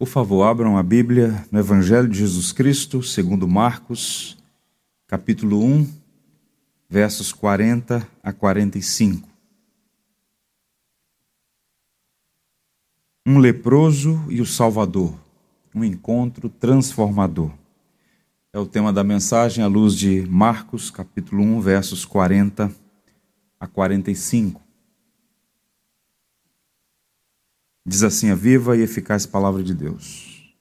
Por favor, abram a Bíblia no Evangelho de Jesus Cristo, segundo Marcos, capítulo 1, versos 40 a 45. Um leproso e o Salvador, um encontro transformador. É o tema da mensagem à luz de Marcos, capítulo 1, versos 40 a 45. Diz assim a viva e eficaz palavra de Deus.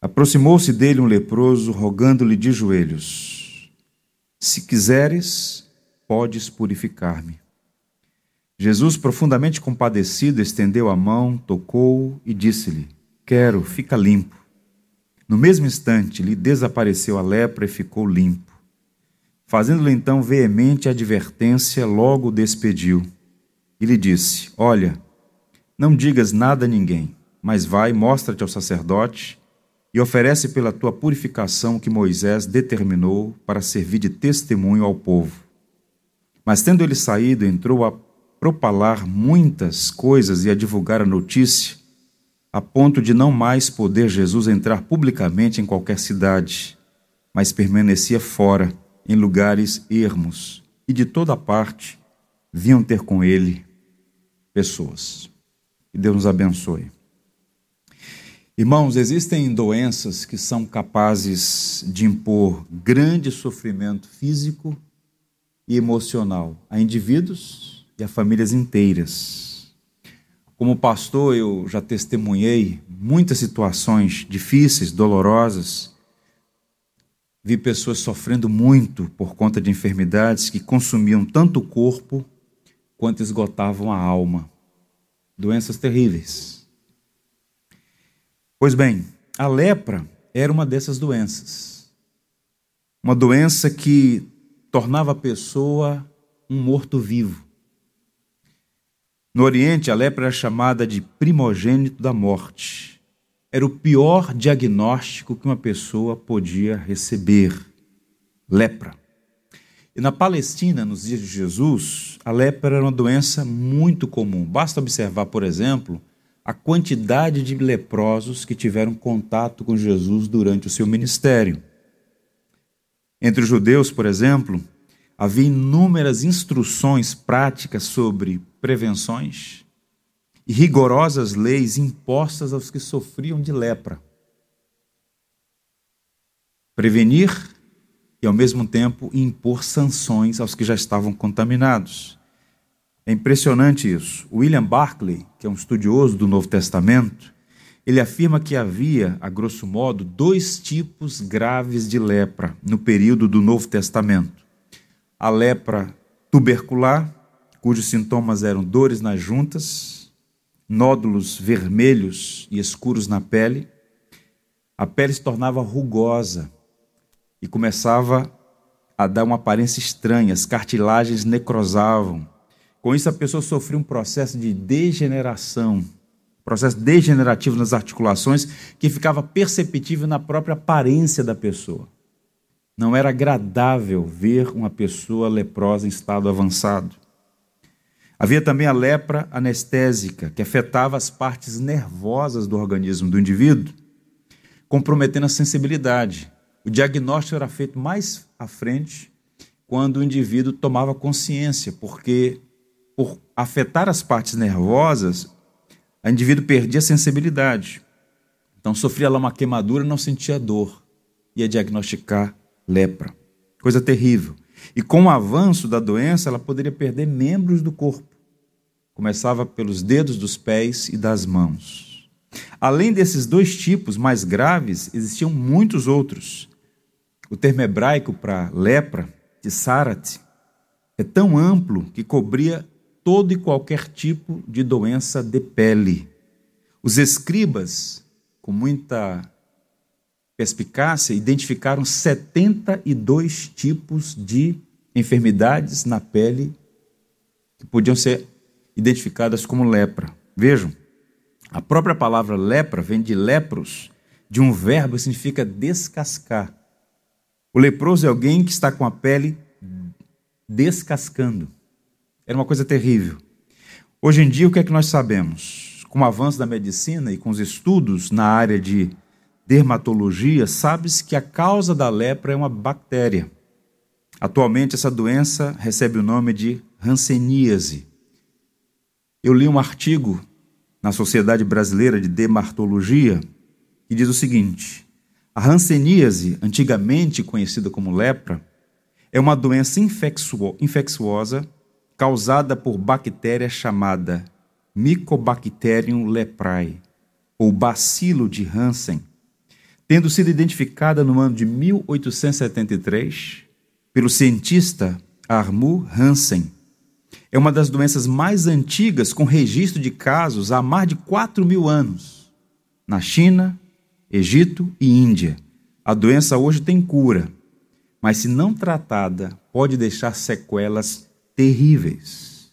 Aproximou-se dele um leproso, rogando-lhe de joelhos: Se quiseres, podes purificar-me. Jesus, profundamente compadecido, estendeu a mão, tocou e disse-lhe: Quero, fica limpo. No mesmo instante, lhe desapareceu a lepra e ficou limpo. Fazendo-lhe então veemente advertência, logo o despediu. E lhe disse: Olha, não digas nada a ninguém, mas vai, mostra-te ao sacerdote e oferece pela tua purificação o que Moisés determinou para servir de testemunho ao povo. Mas tendo ele saído, entrou a propalar muitas coisas e a divulgar a notícia, a ponto de não mais poder Jesus entrar publicamente em qualquer cidade, mas permanecia fora, em lugares ermos, e de toda parte vinham ter com ele pessoas. Deus nos abençoe. Irmãos, existem doenças que são capazes de impor grande sofrimento físico e emocional a indivíduos e a famílias inteiras. Como pastor, eu já testemunhei muitas situações difíceis, dolorosas. Vi pessoas sofrendo muito por conta de enfermidades que consumiam tanto o corpo quanto esgotavam a alma doenças terríveis. Pois bem, a lepra era uma dessas doenças. Uma doença que tornava a pessoa um morto-vivo. No Oriente, a lepra era chamada de primogênito da morte. Era o pior diagnóstico que uma pessoa podia receber. Lepra. E na Palestina, nos dias de Jesus, a lepra era uma doença muito comum. Basta observar, por exemplo, a quantidade de leprosos que tiveram contato com Jesus durante o seu ministério. Entre os judeus, por exemplo, havia inúmeras instruções práticas sobre prevenções e rigorosas leis impostas aos que sofriam de lepra. Prevenir e, ao mesmo tempo, impor sanções aos que já estavam contaminados. É impressionante isso. William Barclay, que é um estudioso do Novo Testamento, ele afirma que havia, a grosso modo, dois tipos graves de lepra no período do Novo Testamento. A lepra tubercular, cujos sintomas eram dores nas juntas, nódulos vermelhos e escuros na pele. A pele se tornava rugosa, e começava a dar uma aparência estranha, as cartilagens necrosavam. Com isso, a pessoa sofria um processo de degeneração, processo degenerativo nas articulações que ficava perceptível na própria aparência da pessoa. Não era agradável ver uma pessoa leprosa em estado avançado. Havia também a lepra anestésica, que afetava as partes nervosas do organismo do indivíduo, comprometendo a sensibilidade, o diagnóstico era feito mais à frente, quando o indivíduo tomava consciência, porque por afetar as partes nervosas, o indivíduo perdia a sensibilidade. Então sofria lá uma queimadura, não sentia dor. Ia diagnosticar lepra. Coisa terrível. E com o avanço da doença, ela poderia perder membros do corpo. Começava pelos dedos dos pés e das mãos. Além desses dois tipos mais graves, existiam muitos outros. O termo hebraico para lepra, de sarat, é tão amplo que cobria todo e qualquer tipo de doença de pele. Os escribas, com muita perspicácia, identificaram 72 tipos de enfermidades na pele que podiam ser identificadas como lepra. Vejam, a própria palavra lepra vem de lepros, de um verbo que significa descascar. O leproso é alguém que está com a pele descascando. Era uma coisa terrível. Hoje em dia, o que é que nós sabemos? com o avanço da medicina e com os estudos na área de dermatologia, sabe-se que a causa da lepra é uma bactéria. Atualmente, essa doença recebe o nome de hanseníase. Eu li um artigo na Sociedade Brasileira de Dermatologia que diz o seguinte: a hanseníase, antigamente conhecida como lepra, é uma doença infecciosa causada por bactéria chamada Mycobacterium leprae, ou bacilo de Hansen, tendo sido identificada no ano de 1873 pelo cientista Armur Hansen. É uma das doenças mais antigas com registro de casos há mais de 4 mil anos. Na China, Egito e Índia. A doença hoje tem cura, mas se não tratada, pode deixar sequelas terríveis.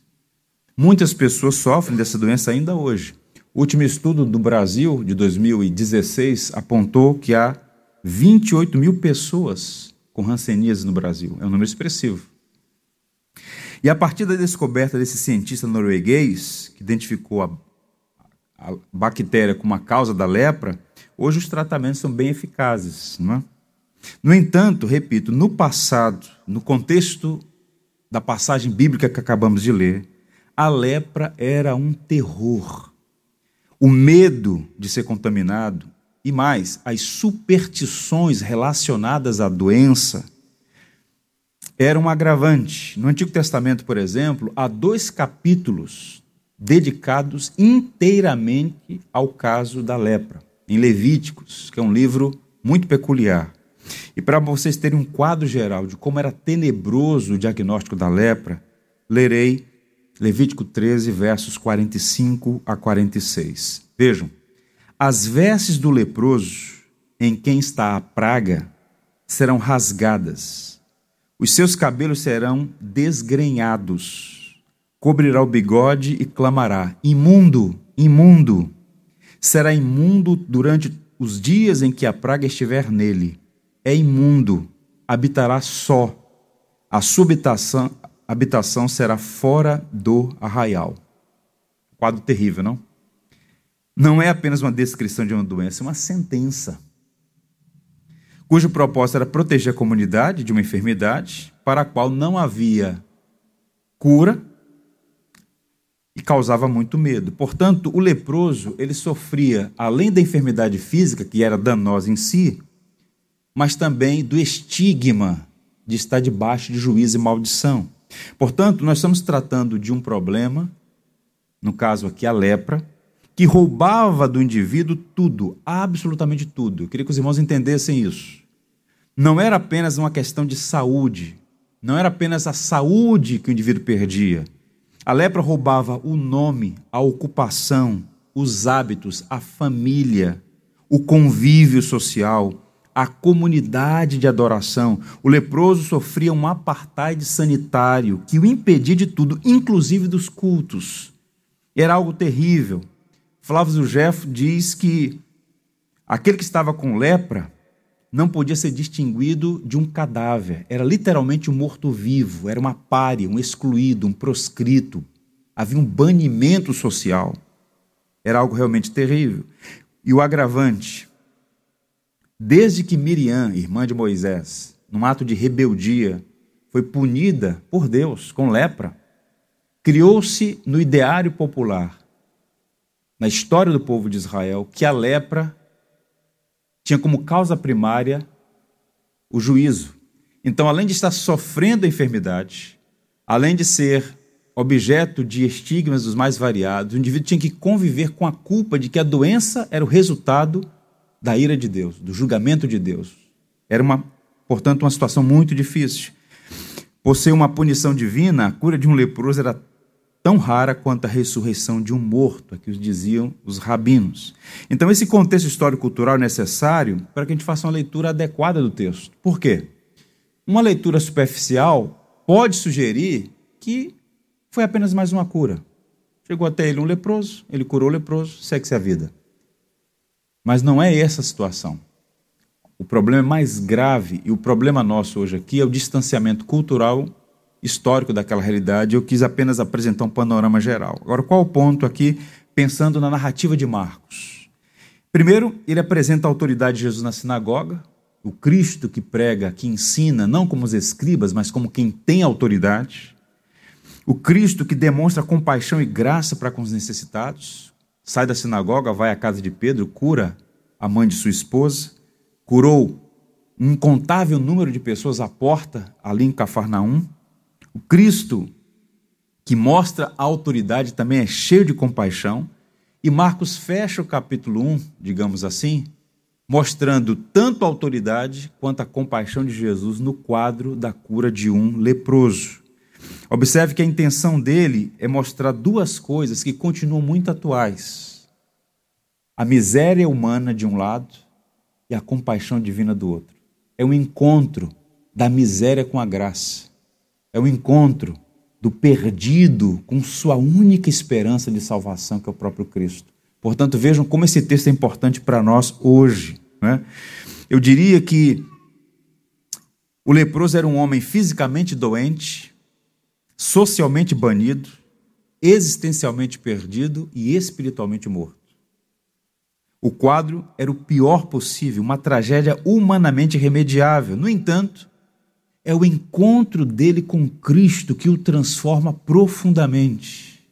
Muitas pessoas sofrem dessa doença ainda hoje. O último estudo do Brasil, de 2016, apontou que há 28 mil pessoas com hanseníase no Brasil. É um número expressivo. E a partir da descoberta desse cientista norueguês, que identificou a, a bactéria como a causa da lepra, hoje os tratamentos são bem eficazes. Não é? No entanto, repito, no passado, no contexto da passagem bíblica que acabamos de ler, a lepra era um terror. O medo de ser contaminado e mais, as superstições relacionadas à doença eram um agravante. No Antigo Testamento, por exemplo, há dois capítulos dedicados inteiramente ao caso da lepra, em Levíticos, que é um livro muito peculiar. E para vocês terem um quadro geral de como era tenebroso o diagnóstico da lepra, lerei Levítico 13, versos 45 a 46. Vejam. As vestes do leproso, em quem está a praga, serão rasgadas, os seus cabelos serão desgrenhados, cobrirá o bigode e clamará: Imundo, imundo! Será imundo durante os dias em que a praga estiver nele. É imundo, habitará só. A sua habitação, habitação será fora do arraial. Quadro terrível, não? não é apenas uma descrição de uma doença, é uma sentença, cujo propósito era proteger a comunidade de uma enfermidade para a qual não havia cura e causava muito medo. Portanto, o leproso, ele sofria, além da enfermidade física, que era danosa em si, mas também do estigma de estar debaixo de juízo e maldição. Portanto, nós estamos tratando de um problema, no caso aqui a lepra, que roubava do indivíduo tudo, absolutamente tudo. Eu queria que os irmãos entendessem isso. Não era apenas uma questão de saúde, não era apenas a saúde que o indivíduo perdia. A lepra roubava o nome, a ocupação, os hábitos, a família, o convívio social, a comunidade de adoração. O leproso sofria um apartheid sanitário que o impedia de tudo, inclusive dos cultos. Era algo terrível. Flávio Zugef diz que aquele que estava com lepra não podia ser distinguido de um cadáver, era literalmente um morto-vivo, era uma párea, um excluído, um proscrito. Havia um banimento social. Era algo realmente terrível. E o agravante, desde que Miriam, irmã de Moisés, num ato de rebeldia, foi punida por Deus com lepra, criou-se no ideário popular na história do povo de Israel que a lepra tinha como causa primária o juízo. Então, além de estar sofrendo a enfermidade, além de ser objeto de estigmas dos mais variados, o indivíduo tinha que conviver com a culpa de que a doença era o resultado da ira de Deus, do julgamento de Deus. Era uma, portanto, uma situação muito difícil. Por ser uma punição divina, a cura de um leproso era tão rara quanto a ressurreição de um morto, é que os diziam os rabinos. Então, esse contexto histórico-cultural é necessário para que a gente faça uma leitura adequada do texto. Por quê? Uma leitura superficial pode sugerir que foi apenas mais uma cura. Chegou até ele um leproso, ele curou o leproso, segue-se a vida. Mas não é essa a situação. O problema mais grave, e o problema nosso hoje aqui é o distanciamento cultural histórico daquela realidade, eu quis apenas apresentar um panorama geral. Agora, qual o ponto aqui pensando na narrativa de Marcos. Primeiro, ele apresenta a autoridade de Jesus na sinagoga, o Cristo que prega, que ensina, não como os escribas, mas como quem tem autoridade. O Cristo que demonstra compaixão e graça para com os necessitados. Sai da sinagoga, vai à casa de Pedro, cura a mãe de sua esposa, curou um incontável número de pessoas à porta ali em Cafarnaum. O Cristo que mostra a autoridade também é cheio de compaixão. E Marcos fecha o capítulo 1, digamos assim, mostrando tanto a autoridade quanto a compaixão de Jesus no quadro da cura de um leproso. Observe que a intenção dele é mostrar duas coisas que continuam muito atuais: a miséria humana de um lado e a compaixão divina do outro. É um encontro da miséria com a graça. É o encontro do perdido com sua única esperança de salvação, que é o próprio Cristo. Portanto, vejam como esse texto é importante para nós hoje. Né? Eu diria que o leproso era um homem fisicamente doente, socialmente banido, existencialmente perdido e espiritualmente morto. O quadro era o pior possível, uma tragédia humanamente irremediável. No entanto, é o encontro dele com Cristo que o transforma profundamente.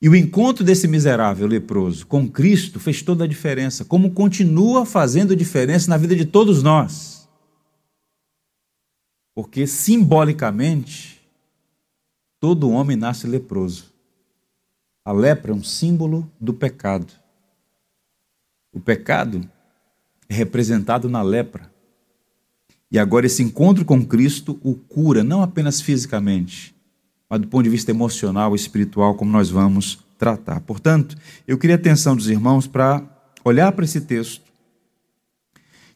E o encontro desse miserável leproso com Cristo fez toda a diferença, como continua fazendo diferença na vida de todos nós. Porque simbolicamente, todo homem nasce leproso. A lepra é um símbolo do pecado. O pecado é representado na lepra. E agora esse encontro com Cristo o cura, não apenas fisicamente, mas do ponto de vista emocional e espiritual, como nós vamos tratar. Portanto, eu queria a atenção dos irmãos para olhar para esse texto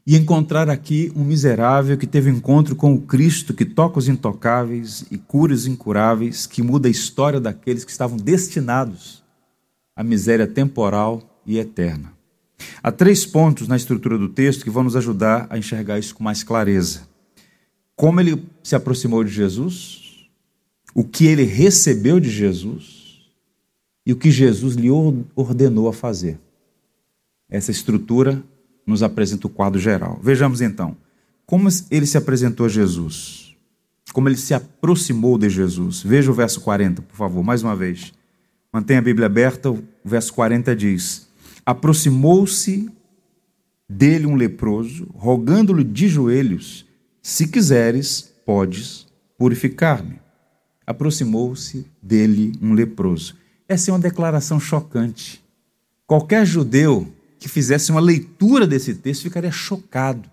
e encontrar aqui um miserável que teve encontro com o Cristo que toca os intocáveis e cura os incuráveis, que muda a história daqueles que estavam destinados à miséria temporal e eterna. Há três pontos na estrutura do texto que vão nos ajudar a enxergar isso com mais clareza. Como ele se aproximou de Jesus, o que ele recebeu de Jesus e o que Jesus lhe ordenou a fazer. Essa estrutura nos apresenta o quadro geral. Vejamos então como ele se apresentou a Jesus, como ele se aproximou de Jesus. Veja o verso 40, por favor, mais uma vez. Mantenha a Bíblia aberta, o verso 40 diz: Aproximou-se dele um leproso, rogando-lhe de joelhos: Se quiseres, podes purificar-me aproximou-se dele um leproso. Essa é uma declaração chocante. Qualquer judeu que fizesse uma leitura desse texto ficaria chocado.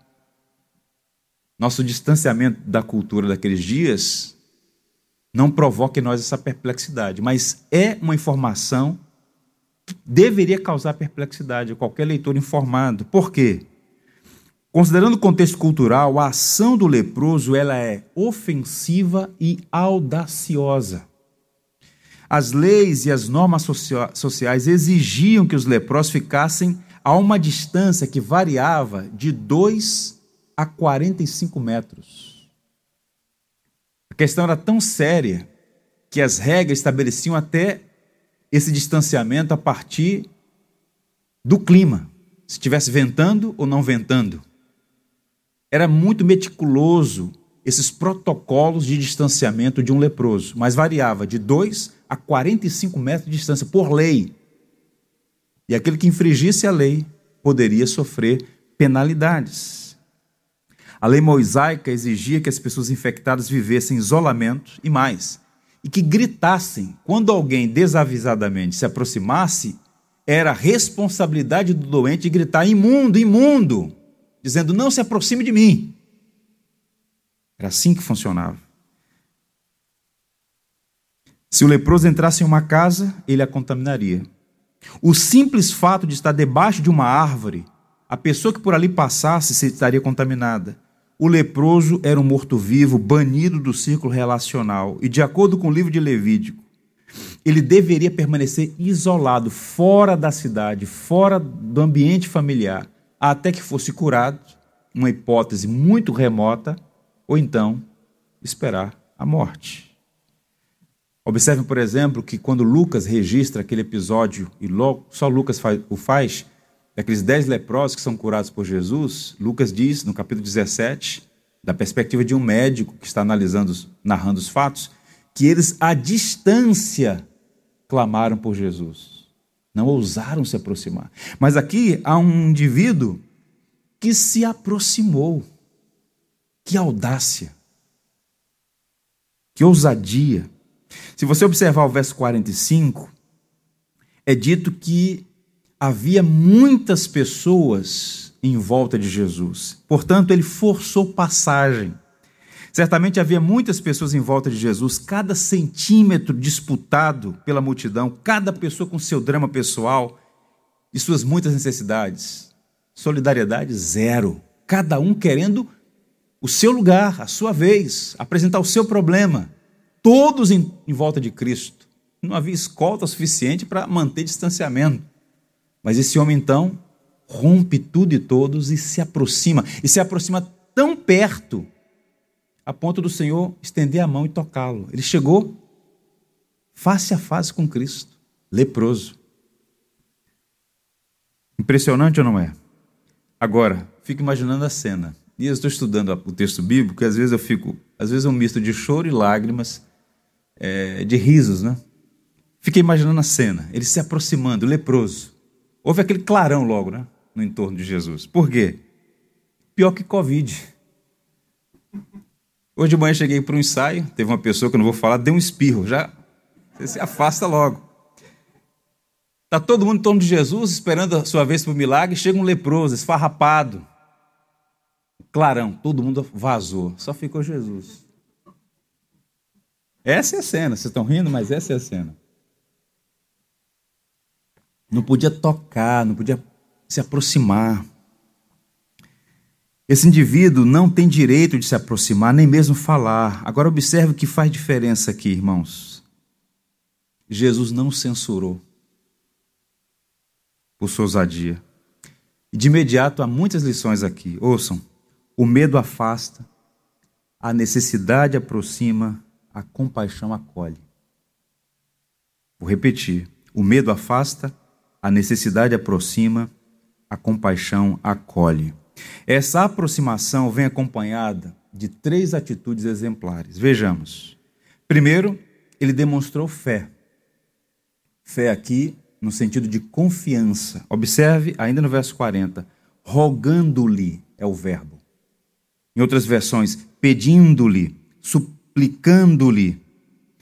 Nosso distanciamento da cultura daqueles dias não provoca em nós essa perplexidade, mas é uma informação deveria causar perplexidade a qualquer leitor informado. Por quê? Considerando o contexto cultural, a ação do leproso ela é ofensiva e audaciosa. As leis e as normas sociais exigiam que os leprosos ficassem a uma distância que variava de 2 a 45 metros. A questão era tão séria que as regras estabeleciam até esse distanciamento a partir do clima, se estivesse ventando ou não ventando era muito meticuloso esses protocolos de distanciamento de um leproso, mas variava de 2 a 45 metros de distância por lei. E aquele que infringisse a lei poderia sofrer penalidades. A lei mosaica exigia que as pessoas infectadas vivessem em isolamento e mais, e que gritassem quando alguém desavisadamente se aproximasse, era responsabilidade do doente gritar: imundo, imundo dizendo: Não se aproxime de mim. Era assim que funcionava. Se o leproso entrasse em uma casa, ele a contaminaria. O simples fato de estar debaixo de uma árvore, a pessoa que por ali passasse se estaria contaminada. O leproso era um morto-vivo banido do círculo relacional e, de acordo com o livro de Levítico, ele deveria permanecer isolado, fora da cidade, fora do ambiente familiar, até que fosse curado, uma hipótese muito remota, ou então esperar a morte. Observem, por exemplo, que quando Lucas registra aquele episódio, e logo, só Lucas o faz, daqueles dez leprosos que são curados por Jesus, Lucas diz, no capítulo 17, da perspectiva de um médico que está analisando, narrando os fatos, que eles, à distância, clamaram por Jesus. Não ousaram se aproximar. Mas aqui há um indivíduo que se aproximou. Que audácia. Que ousadia. Se você observar o verso 45, é dito que havia muitas pessoas em volta de Jesus. Portanto, ele forçou passagem. Certamente havia muitas pessoas em volta de Jesus, cada centímetro disputado pela multidão, cada pessoa com seu drama pessoal e suas muitas necessidades. Solidariedade zero. Cada um querendo o seu lugar, a sua vez, apresentar o seu problema todos em, em volta de Cristo. Não havia escolta suficiente para manter distanciamento. Mas esse homem, então, rompe tudo e todos e se aproxima. E se aproxima tão perto, a ponto do Senhor estender a mão e tocá-lo. Ele chegou face a face com Cristo, leproso. Impressionante ou não é? Agora, fico imaginando a cena. E eu estou estudando o texto bíblico, e às vezes eu fico, às vezes é um misto de choro e lágrimas, é, de risos, né? Fiquei imaginando a cena, ele se aproximando, leproso. Houve aquele clarão logo, né? No entorno de Jesus. Por quê? Pior que Covid. Hoje de manhã cheguei para um ensaio, teve uma pessoa que eu não vou falar, deu um espirro, já você se afasta logo. Está todo mundo em torno de Jesus, esperando a sua vez para o milagre, chega um leproso, esfarrapado. Clarão, todo mundo vazou, só ficou Jesus. Essa é a cena. Vocês estão rindo, mas essa é a cena. Não podia tocar, não podia se aproximar. Esse indivíduo não tem direito de se aproximar, nem mesmo falar. Agora observe o que faz diferença aqui, irmãos. Jesus não censurou por sua ousadia. De imediato há muitas lições aqui. Ouçam: o medo afasta, a necessidade aproxima, a compaixão acolhe. Vou repetir: o medo afasta, a necessidade aproxima, a compaixão acolhe. Essa aproximação vem acompanhada de três atitudes exemplares. Vejamos. Primeiro, ele demonstrou fé. Fé aqui no sentido de confiança. Observe ainda no verso 40, rogando-lhe é o verbo. Em outras versões, pedindo-lhe, suplicando-lhe.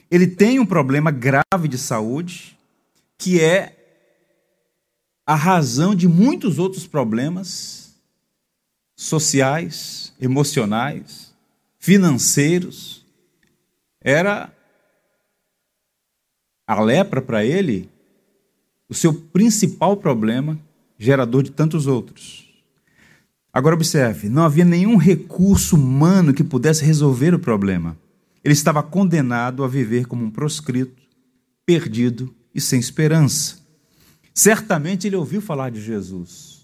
Ele tem um problema grave de saúde, que é a razão de muitos outros problemas sociais, emocionais, financeiros. Era a lepra para ele o seu principal problema, gerador de tantos outros. Agora observe, não havia nenhum recurso humano que pudesse resolver o problema. Ele estava condenado a viver como um proscrito, perdido e sem esperança. Certamente ele ouviu falar de Jesus.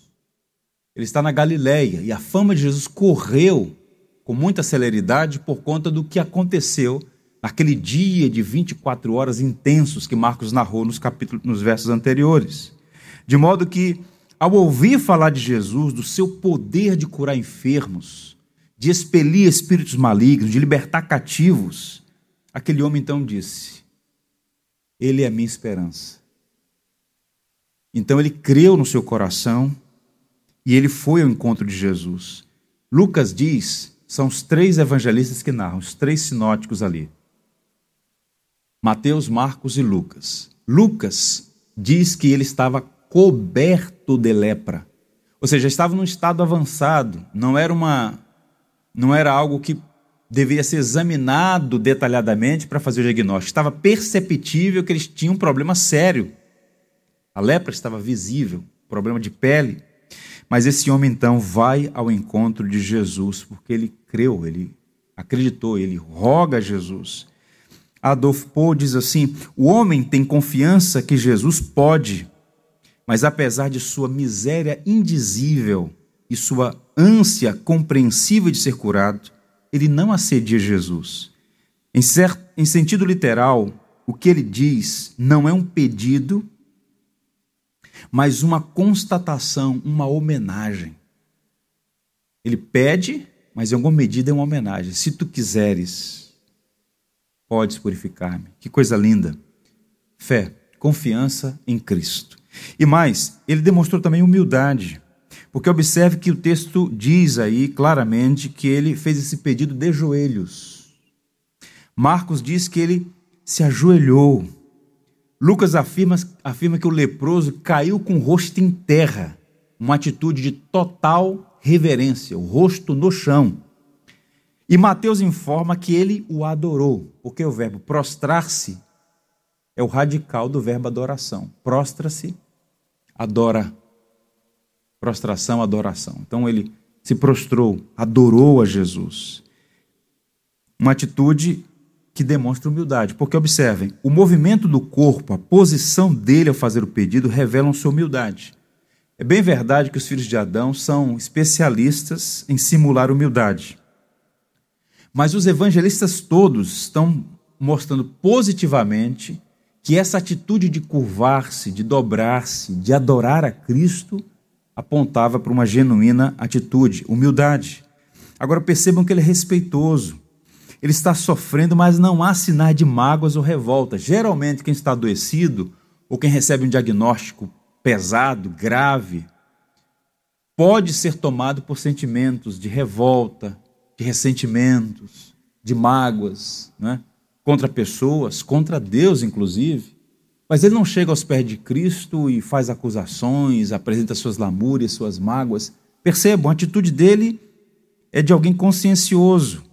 Ele está na Galileia e a fama de Jesus correu com muita celeridade por conta do que aconteceu naquele dia de 24 horas intensos que Marcos narrou nos capítulos nos versos anteriores. De modo que ao ouvir falar de Jesus, do seu poder de curar enfermos, de expelir espíritos malignos, de libertar cativos, aquele homem então disse: Ele é a minha esperança. Então ele creu no seu coração e ele foi ao encontro de Jesus. Lucas diz, são os três evangelistas que narram, os três sinóticos ali. Mateus, Marcos e Lucas. Lucas diz que ele estava coberto de lepra. Ou seja, estava num estado avançado, não era uma não era algo que deveria ser examinado detalhadamente para fazer o diagnóstico. Estava perceptível que eles tinham um problema sério. A lepra estava visível, problema de pele. Mas esse homem então vai ao encontro de Jesus porque ele creu, ele acreditou, ele roga a Jesus. Adolf Poe diz assim: o homem tem confiança que Jesus pode, mas apesar de sua miséria indizível e sua ânsia compreensível de ser curado, ele não assedia Jesus. Em, certo, em sentido literal, o que ele diz não é um pedido, mas uma constatação, uma homenagem. Ele pede, mas em alguma medida é uma homenagem. Se tu quiseres, podes purificar-me. Que coisa linda. Fé, confiança em Cristo. E mais, ele demonstrou também humildade. Porque observe que o texto diz aí claramente que ele fez esse pedido de joelhos. Marcos diz que ele se ajoelhou. Lucas afirma, afirma que o leproso caiu com o rosto em terra, uma atitude de total reverência, o rosto no chão. E Mateus informa que ele o adorou, porque o verbo prostrar-se é o radical do verbo adoração. Prostra-se, adora prostração, adoração. Então ele se prostrou, adorou a Jesus. Uma atitude que demonstra humildade, porque observem, o movimento do corpo, a posição dele ao fazer o pedido revelam sua humildade. É bem verdade que os filhos de Adão são especialistas em simular humildade. Mas os evangelistas todos estão mostrando positivamente que essa atitude de curvar-se, de dobrar-se, de adorar a Cristo apontava para uma genuína atitude, humildade. Agora percebam que ele é respeitoso. Ele está sofrendo, mas não há sinais de mágoas ou revolta. Geralmente, quem está adoecido ou quem recebe um diagnóstico pesado, grave, pode ser tomado por sentimentos de revolta, de ressentimentos, de mágoas, né? contra pessoas, contra Deus, inclusive. Mas ele não chega aos pés de Cristo e faz acusações, apresenta suas lamúrias, suas mágoas. Percebam, a atitude dele é de alguém consciencioso.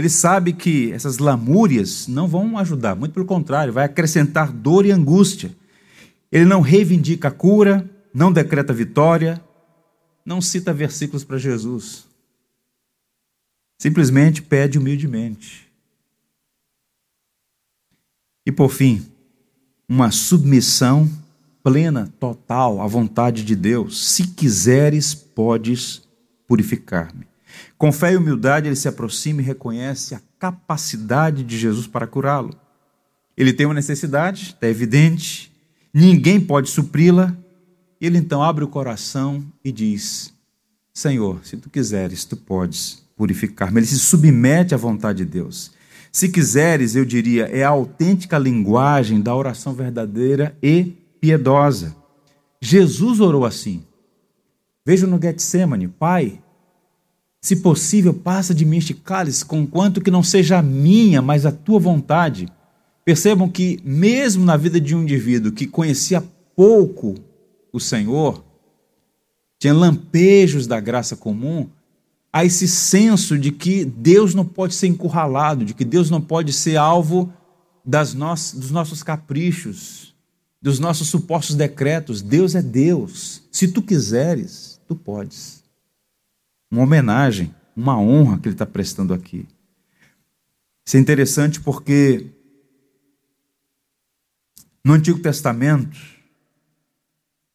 Ele sabe que essas lamúrias não vão ajudar, muito pelo contrário, vai acrescentar dor e angústia. Ele não reivindica a cura, não decreta vitória, não cita versículos para Jesus. Simplesmente pede humildemente. E por fim, uma submissão plena, total à vontade de Deus. Se quiseres, podes purificar-me. Com fé e humildade, ele se aproxima e reconhece a capacidade de Jesus para curá-lo. Ele tem uma necessidade, é evidente, ninguém pode supri-la. Ele então abre o coração e diz: Senhor, se tu quiseres, tu podes purificar-me. Ele se submete à vontade de Deus. Se quiseres, eu diria, é a autêntica linguagem da oração verdadeira e piedosa. Jesus orou assim. Veja no Getsemane, Pai, se possível, passa de mim este cálice, conquanto que não seja a minha, mas a tua vontade. Percebam que, mesmo na vida de um indivíduo que conhecia pouco o Senhor, tinha lampejos da graça comum, a esse senso de que Deus não pode ser encurralado, de que Deus não pode ser alvo das dos nossos caprichos, dos nossos supostos decretos. Deus é Deus. Se tu quiseres, tu podes. Uma homenagem, uma honra que ele está prestando aqui. Isso é interessante porque no Antigo Testamento,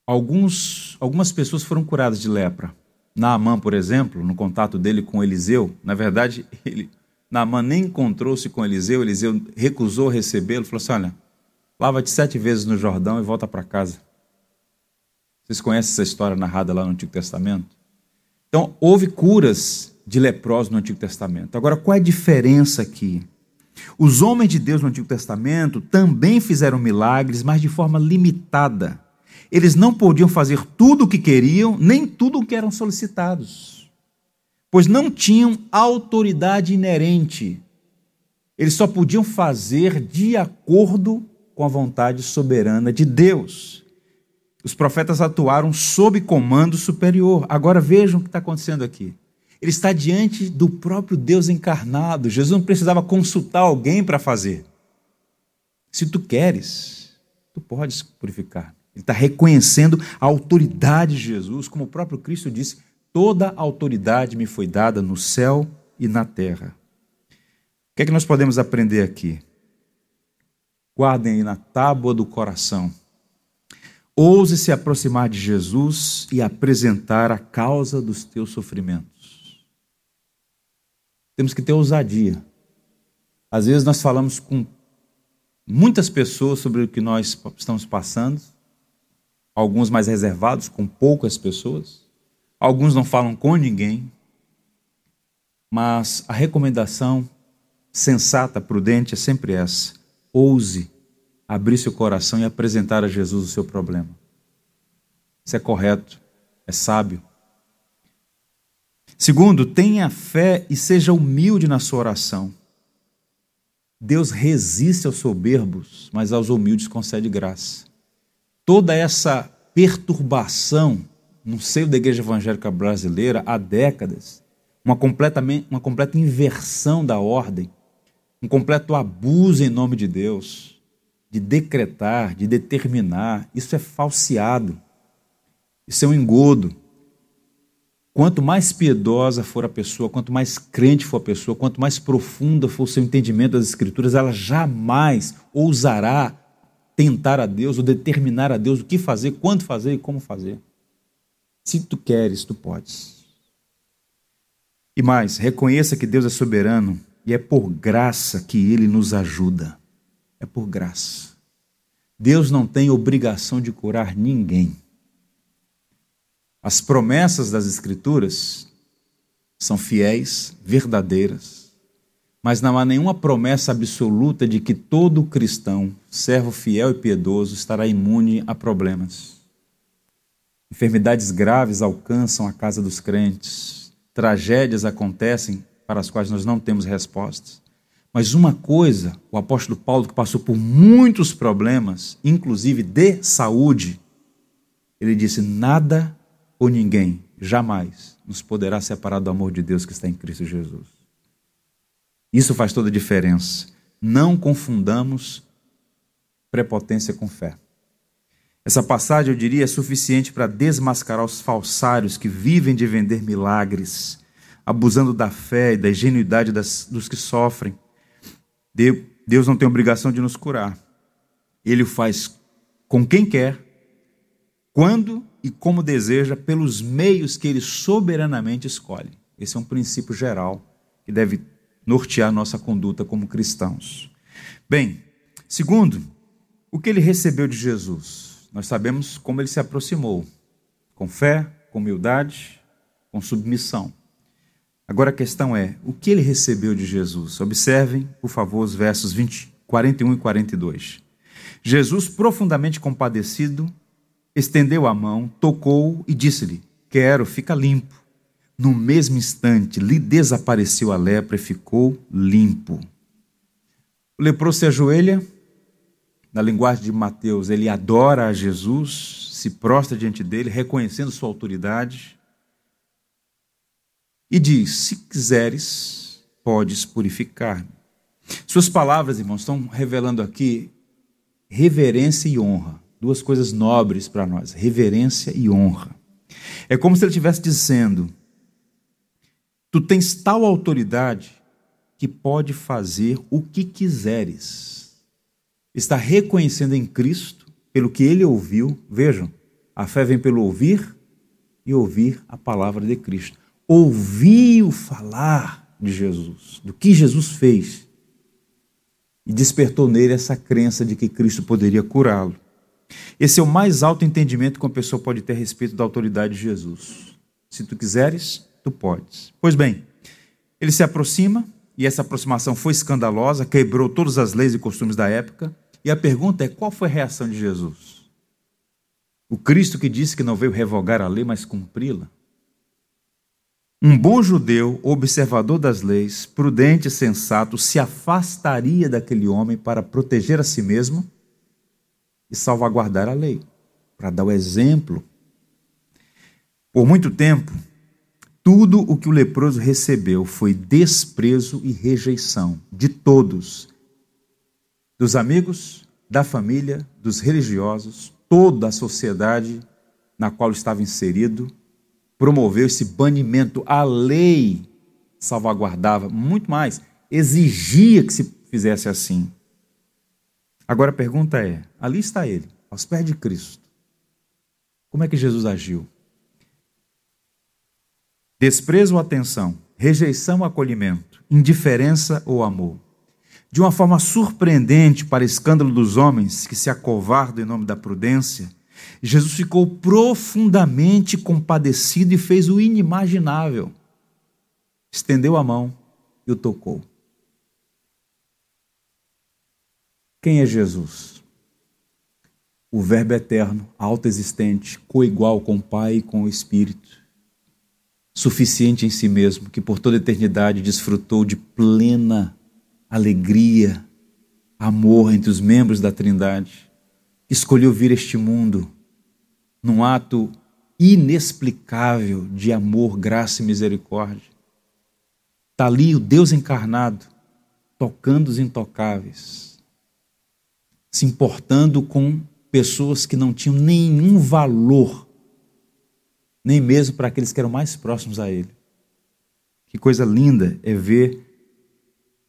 alguns, algumas pessoas foram curadas de lepra. Naamã, por exemplo, no contato dele com Eliseu, na verdade, ele, Naamã nem encontrou-se com Eliseu, Eliseu recusou recebê-lo, falou assim: olha, lava-te sete vezes no Jordão e volta para casa. Vocês conhecem essa história narrada lá no Antigo Testamento? Então, houve curas de leprosos no Antigo Testamento. Agora, qual é a diferença aqui? Os homens de Deus no Antigo Testamento também fizeram milagres, mas de forma limitada. Eles não podiam fazer tudo o que queriam, nem tudo o que eram solicitados, pois não tinham autoridade inerente. Eles só podiam fazer de acordo com a vontade soberana de Deus. Os profetas atuaram sob comando superior. Agora vejam o que está acontecendo aqui. Ele está diante do próprio Deus encarnado. Jesus não precisava consultar alguém para fazer. Se tu queres, tu podes purificar. Ele está reconhecendo a autoridade de Jesus, como o próprio Cristo disse: toda autoridade me foi dada no céu e na terra. O que é que nós podemos aprender aqui? Guardem aí na tábua do coração. Ouse se aproximar de Jesus e apresentar a causa dos teus sofrimentos. Temos que ter ousadia. Às vezes nós falamos com muitas pessoas sobre o que nós estamos passando, alguns mais reservados, com poucas pessoas, alguns não falam com ninguém, mas a recomendação sensata, prudente é sempre essa: ouse abrir seu coração e apresentar a Jesus o seu problema. Isso é correto, é sábio. Segundo, tenha fé e seja humilde na sua oração. Deus resiste aos soberbos, mas aos humildes concede graça. Toda essa perturbação no seio da igreja evangélica brasileira há décadas, uma, completamente, uma completa inversão da ordem, um completo abuso em nome de Deus, de decretar, de determinar, isso é falseado, isso é um engodo. Quanto mais piedosa for a pessoa, quanto mais crente for a pessoa, quanto mais profunda for o seu entendimento das Escrituras, ela jamais ousará tentar a Deus ou determinar a Deus o que fazer, quando fazer e como fazer. Se tu queres, tu podes. E mais, reconheça que Deus é soberano e é por graça que ele nos ajuda. É por graça. Deus não tem obrigação de curar ninguém. As promessas das Escrituras são fiéis, verdadeiras, mas não há nenhuma promessa absoluta de que todo cristão, servo fiel e piedoso, estará imune a problemas. Enfermidades graves alcançam a casa dos crentes, tragédias acontecem para as quais nós não temos respostas. Mas uma coisa, o apóstolo Paulo, que passou por muitos problemas, inclusive de saúde, ele disse: nada ou ninguém jamais nos poderá separar do amor de Deus que está em Cristo Jesus. Isso faz toda a diferença. Não confundamos prepotência com fé. Essa passagem, eu diria, é suficiente para desmascarar os falsários que vivem de vender milagres, abusando da fé e da ingenuidade das, dos que sofrem. Deus não tem obrigação de nos curar. Ele o faz com quem quer, quando e como deseja, pelos meios que ele soberanamente escolhe. Esse é um princípio geral que deve nortear nossa conduta como cristãos. Bem, segundo, o que ele recebeu de Jesus? Nós sabemos como ele se aproximou: com fé, com humildade, com submissão. Agora a questão é: o que ele recebeu de Jesus? Observem, por favor, os versos 20, 41 e 42. Jesus, profundamente compadecido, estendeu a mão, tocou e disse-lhe: Quero, fica limpo. No mesmo instante, lhe desapareceu a lepra e ficou limpo. O leproso se ajoelha, na linguagem de Mateus, ele adora a Jesus, se prostra diante dele, reconhecendo sua autoridade, e diz: Se quiseres, podes purificar-me. Suas palavras, irmãos, estão revelando aqui reverência e honra duas coisas nobres para nós: reverência e honra. É como se ele estivesse dizendo: Tu tens tal autoridade que pode fazer o que quiseres. Está reconhecendo em Cristo, pelo que ele ouviu, vejam, a fé vem pelo ouvir e ouvir a palavra de Cristo. Ouviu falar de Jesus, do que Jesus fez, e despertou nele essa crença de que Cristo poderia curá-lo. Esse é o mais alto entendimento que uma pessoa pode ter a respeito da autoridade de Jesus. Se tu quiseres, tu podes. Pois bem, ele se aproxima, e essa aproximação foi escandalosa, quebrou todas as leis e costumes da época. E a pergunta é: qual foi a reação de Jesus? O Cristo que disse que não veio revogar a lei, mas cumpri-la? Um bom judeu, observador das leis, prudente e sensato, se afastaria daquele homem para proteger a si mesmo e salvaguardar a lei, para dar o exemplo. Por muito tempo, tudo o que o leproso recebeu foi desprezo e rejeição de todos, dos amigos, da família, dos religiosos, toda a sociedade na qual estava inserido, promoveu esse banimento. A lei salvaguardava muito mais, exigia que se fizesse assim. Agora a pergunta é: ali está ele, aos pés de Cristo. Como é que Jesus agiu? Desprezo ou atenção? Rejeição ou acolhimento? Indiferença ou amor? de uma forma surpreendente para escândalo dos homens que se acovardam em nome da prudência, Jesus ficou profundamente compadecido e fez o inimaginável. Estendeu a mão e o tocou. Quem é Jesus? O Verbo eterno, autoexistente, coigual com o Pai e com o Espírito, suficiente em si mesmo, que por toda eternidade desfrutou de plena alegria, amor entre os membros da Trindade, escolheu vir este mundo num ato inexplicável de amor, graça e misericórdia. Está ali o Deus encarnado, tocando os intocáveis se importando com pessoas que não tinham nenhum valor, nem mesmo para aqueles que eram mais próximos a Ele. Que coisa linda é ver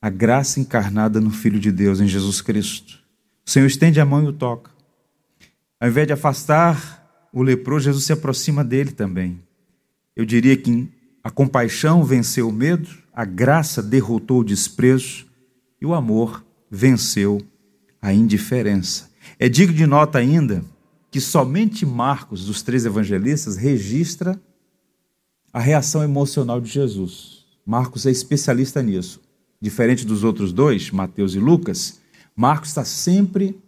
a graça encarnada no Filho de Deus, em Jesus Cristo. O Senhor estende a mão e o toca. Ao invés de afastar o leproso, Jesus se aproxima dele também. Eu diria que a compaixão venceu o medo, a graça derrotou o desprezo e o amor venceu a indiferença. É digno de nota ainda que somente Marcos, dos três evangelistas, registra a reação emocional de Jesus. Marcos é especialista nisso. Diferente dos outros dois, Mateus e Lucas, Marcos está sempre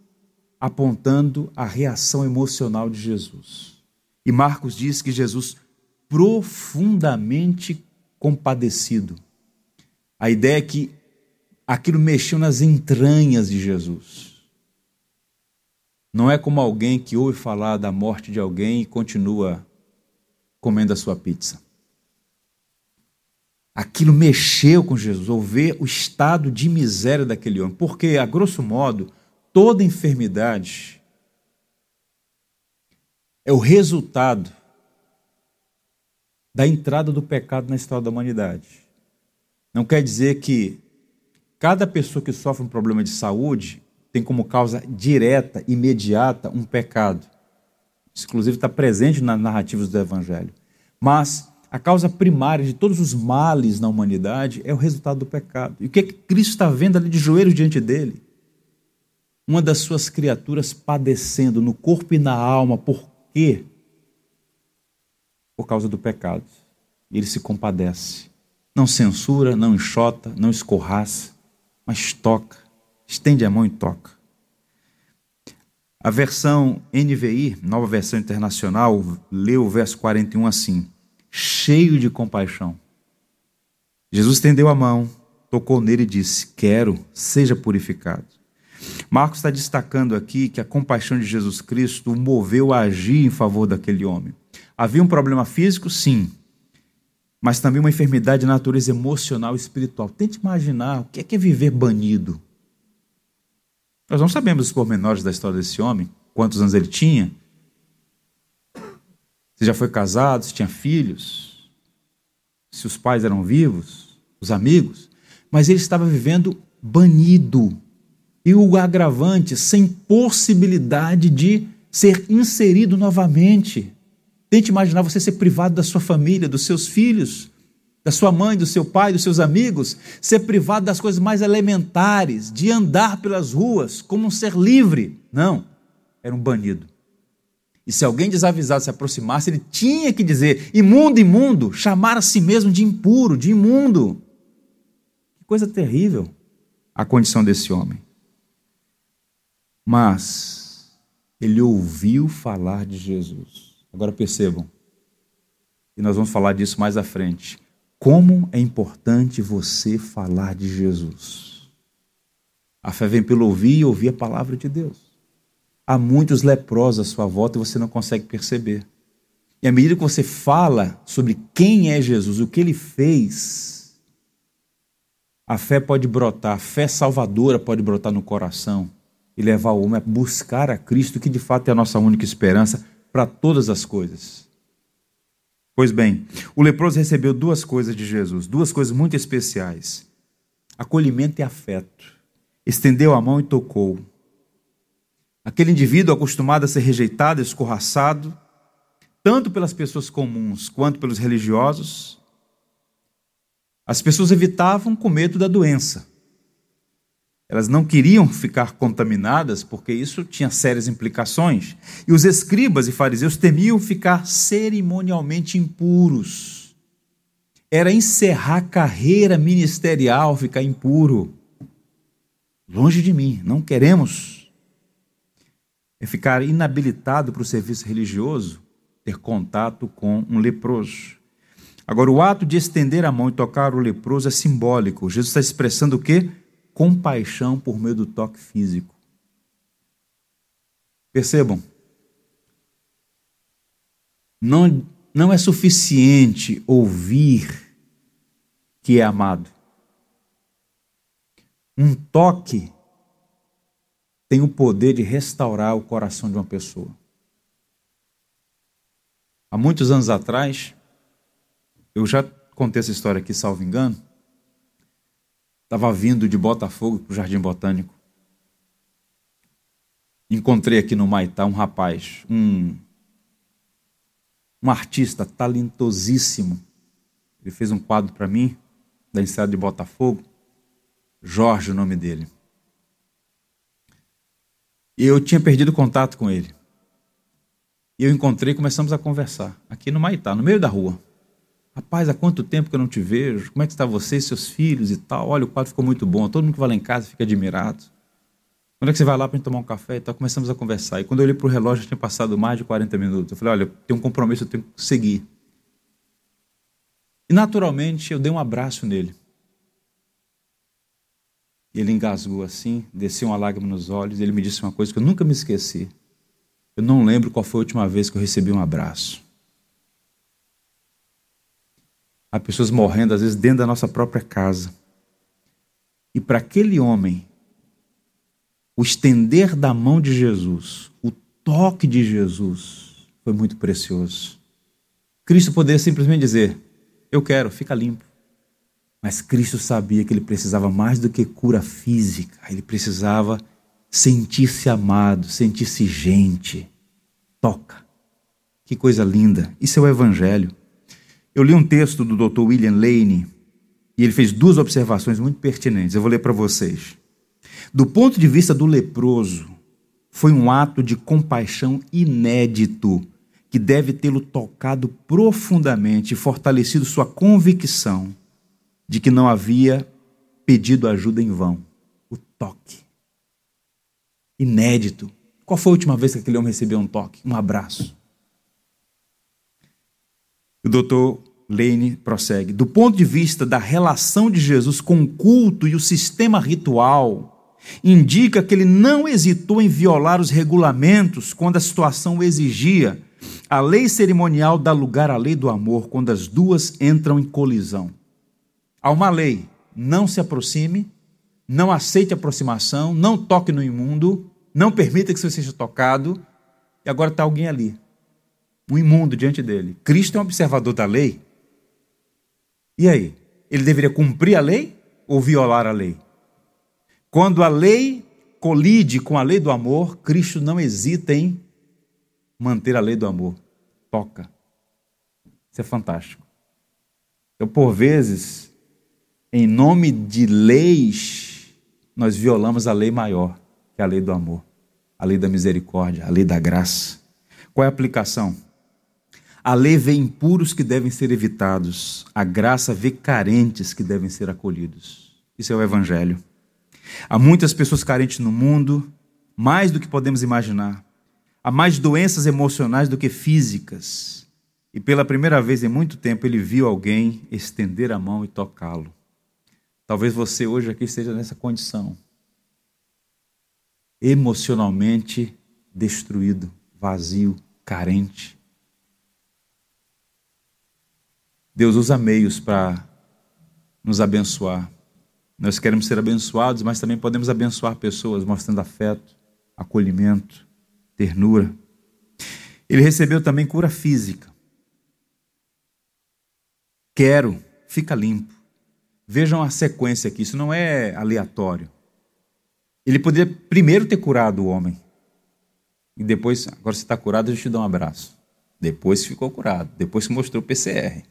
apontando a reação emocional de Jesus. E Marcos diz que Jesus profundamente compadecido. A ideia é que aquilo mexeu nas entranhas de Jesus. Não é como alguém que ouve falar da morte de alguém e continua comendo a sua pizza. Aquilo mexeu com Jesus, ou ver o estado de miséria daquele homem. Porque, a grosso modo, toda enfermidade é o resultado da entrada do pecado na história da humanidade. Não quer dizer que cada pessoa que sofre um problema de saúde tem como causa direta, imediata, um pecado. Isso, inclusive, está presente nas narrativas do Evangelho. Mas a causa primária de todos os males na humanidade é o resultado do pecado. E o que, é que Cristo está vendo ali de joelhos diante dele? Uma das suas criaturas padecendo no corpo e na alma. Por quê? Por causa do pecado. E ele se compadece. Não censura, não enxota, não escorraça, mas toca estende a mão e toca. A versão NVI, nova versão internacional, leu o verso 41 assim: cheio de compaixão. Jesus estendeu a mão, tocou nele e disse: Quero, seja purificado. Marcos está destacando aqui que a compaixão de Jesus Cristo o moveu a agir em favor daquele homem. Havia um problema físico, sim, mas também uma enfermidade de natureza emocional e espiritual. Tente imaginar o que é, é viver banido. Nós não sabemos os pormenores da história desse homem, quantos anos ele tinha, se já foi casado, se tinha filhos, se os pais eram vivos, os amigos, mas ele estava vivendo banido. E o agravante, sem possibilidade de ser inserido novamente. Tente imaginar você ser privado da sua família, dos seus filhos, da sua mãe, do seu pai, dos seus amigos, ser privado das coisas mais elementares, de andar pelas ruas como um ser livre. Não, era um banido. E se alguém desavisado se aproximasse, ele tinha que dizer: imundo, imundo, chamar a si mesmo de impuro, de imundo. Que coisa terrível a condição desse homem. Mas ele ouviu falar de Jesus. Agora percebam, e nós vamos falar disso mais à frente. Como é importante você falar de Jesus. A fé vem pelo ouvir e ouvir a palavra de Deus. Há muitos leprosos à sua volta e você não consegue perceber. E à medida que você fala sobre quem é Jesus, o que ele fez, a fé pode brotar, a fé salvadora pode brotar no coração e levar o homem a buscar a Cristo, que de fato é a nossa única esperança para todas as coisas. Pois bem, o leproso recebeu duas coisas de Jesus, duas coisas muito especiais: acolhimento e afeto. Estendeu a mão e tocou. Aquele indivíduo acostumado a ser rejeitado, escorraçado, tanto pelas pessoas comuns quanto pelos religiosos, as pessoas evitavam com medo da doença. Elas não queriam ficar contaminadas porque isso tinha sérias implicações. E os escribas e fariseus temiam ficar cerimonialmente impuros. Era encerrar carreira ministerial ficar impuro. Longe de mim, não queremos. É ficar inabilitado para o serviço religioso, ter contato com um leproso. Agora, o ato de estender a mão e tocar o leproso é simbólico. Jesus está expressando o quê? Compaixão por meio do toque físico. Percebam, não, não é suficiente ouvir que é amado. Um toque tem o poder de restaurar o coração de uma pessoa. Há muitos anos atrás, eu já contei essa história aqui, salvo engano, Estava vindo de Botafogo para o Jardim Botânico. Encontrei aqui no Maitá um rapaz, um, um artista talentosíssimo. Ele fez um quadro para mim, da enseada de Botafogo. Jorge, o nome dele. E eu tinha perdido contato com ele. E eu encontrei e começamos a conversar, aqui no Maitá, no meio da rua. Rapaz, há quanto tempo que eu não te vejo? Como é que está você e seus filhos e tal? Olha, o quadro ficou muito bom. Todo mundo que vai lá em casa fica admirado. Quando é que você vai lá para gente tomar um café e tal? Começamos a conversar. E quando eu olhei para o relógio, já tinha passado mais de 40 minutos. Eu falei, olha, tenho um compromisso, eu tenho que seguir. E naturalmente eu dei um abraço nele. Ele engasgou assim, desceu uma lágrima nos olhos, e ele me disse uma coisa que eu nunca me esqueci. Eu não lembro qual foi a última vez que eu recebi um abraço. Há pessoas morrendo, às vezes, dentro da nossa própria casa. E para aquele homem, o estender da mão de Jesus, o toque de Jesus, foi muito precioso. Cristo poderia simplesmente dizer: Eu quero, fica limpo. Mas Cristo sabia que ele precisava mais do que cura física, ele precisava sentir-se amado, sentir-se gente. Toca. Que coisa linda. Isso é o Evangelho. Eu li um texto do Dr. William Lane e ele fez duas observações muito pertinentes. Eu vou ler para vocês. Do ponto de vista do leproso, foi um ato de compaixão inédito que deve tê-lo tocado profundamente e fortalecido sua convicção de que não havia pedido ajuda em vão. O toque. Inédito. Qual foi a última vez que aquele homem recebeu um toque? Um abraço. O doutor Lane prossegue. Do ponto de vista da relação de Jesus com o culto e o sistema ritual, indica que ele não hesitou em violar os regulamentos quando a situação o exigia. A lei cerimonial dá lugar à lei do amor quando as duas entram em colisão. Há uma lei: não se aproxime, não aceite aproximação, não toque no imundo, não permita que você seja tocado. E agora está alguém ali, um imundo diante dele. Cristo é um observador da lei. E aí? Ele deveria cumprir a lei ou violar a lei? Quando a lei colide com a lei do amor, Cristo não hesita em manter a lei do amor. Toca. Isso é fantástico. Então, por vezes, em nome de leis, nós violamos a lei maior, que é a lei do amor, a lei da misericórdia, a lei da graça. Qual é a aplicação? A lei vê impuros que devem ser evitados, a graça vê carentes que devem ser acolhidos. Isso é o Evangelho. Há muitas pessoas carentes no mundo, mais do que podemos imaginar. Há mais doenças emocionais do que físicas. E pela primeira vez em muito tempo ele viu alguém estender a mão e tocá-lo. Talvez você hoje aqui esteja nessa condição. Emocionalmente destruído, vazio, carente. Deus usa meios para nos abençoar. Nós queremos ser abençoados, mas também podemos abençoar pessoas, mostrando afeto, acolhimento, ternura. Ele recebeu também cura física. Quero, fica limpo. Vejam a sequência aqui, isso não é aleatório. Ele poderia primeiro ter curado o homem. E depois, agora você está curado, eu te dou um abraço. Depois ficou curado. Depois mostrou PCR.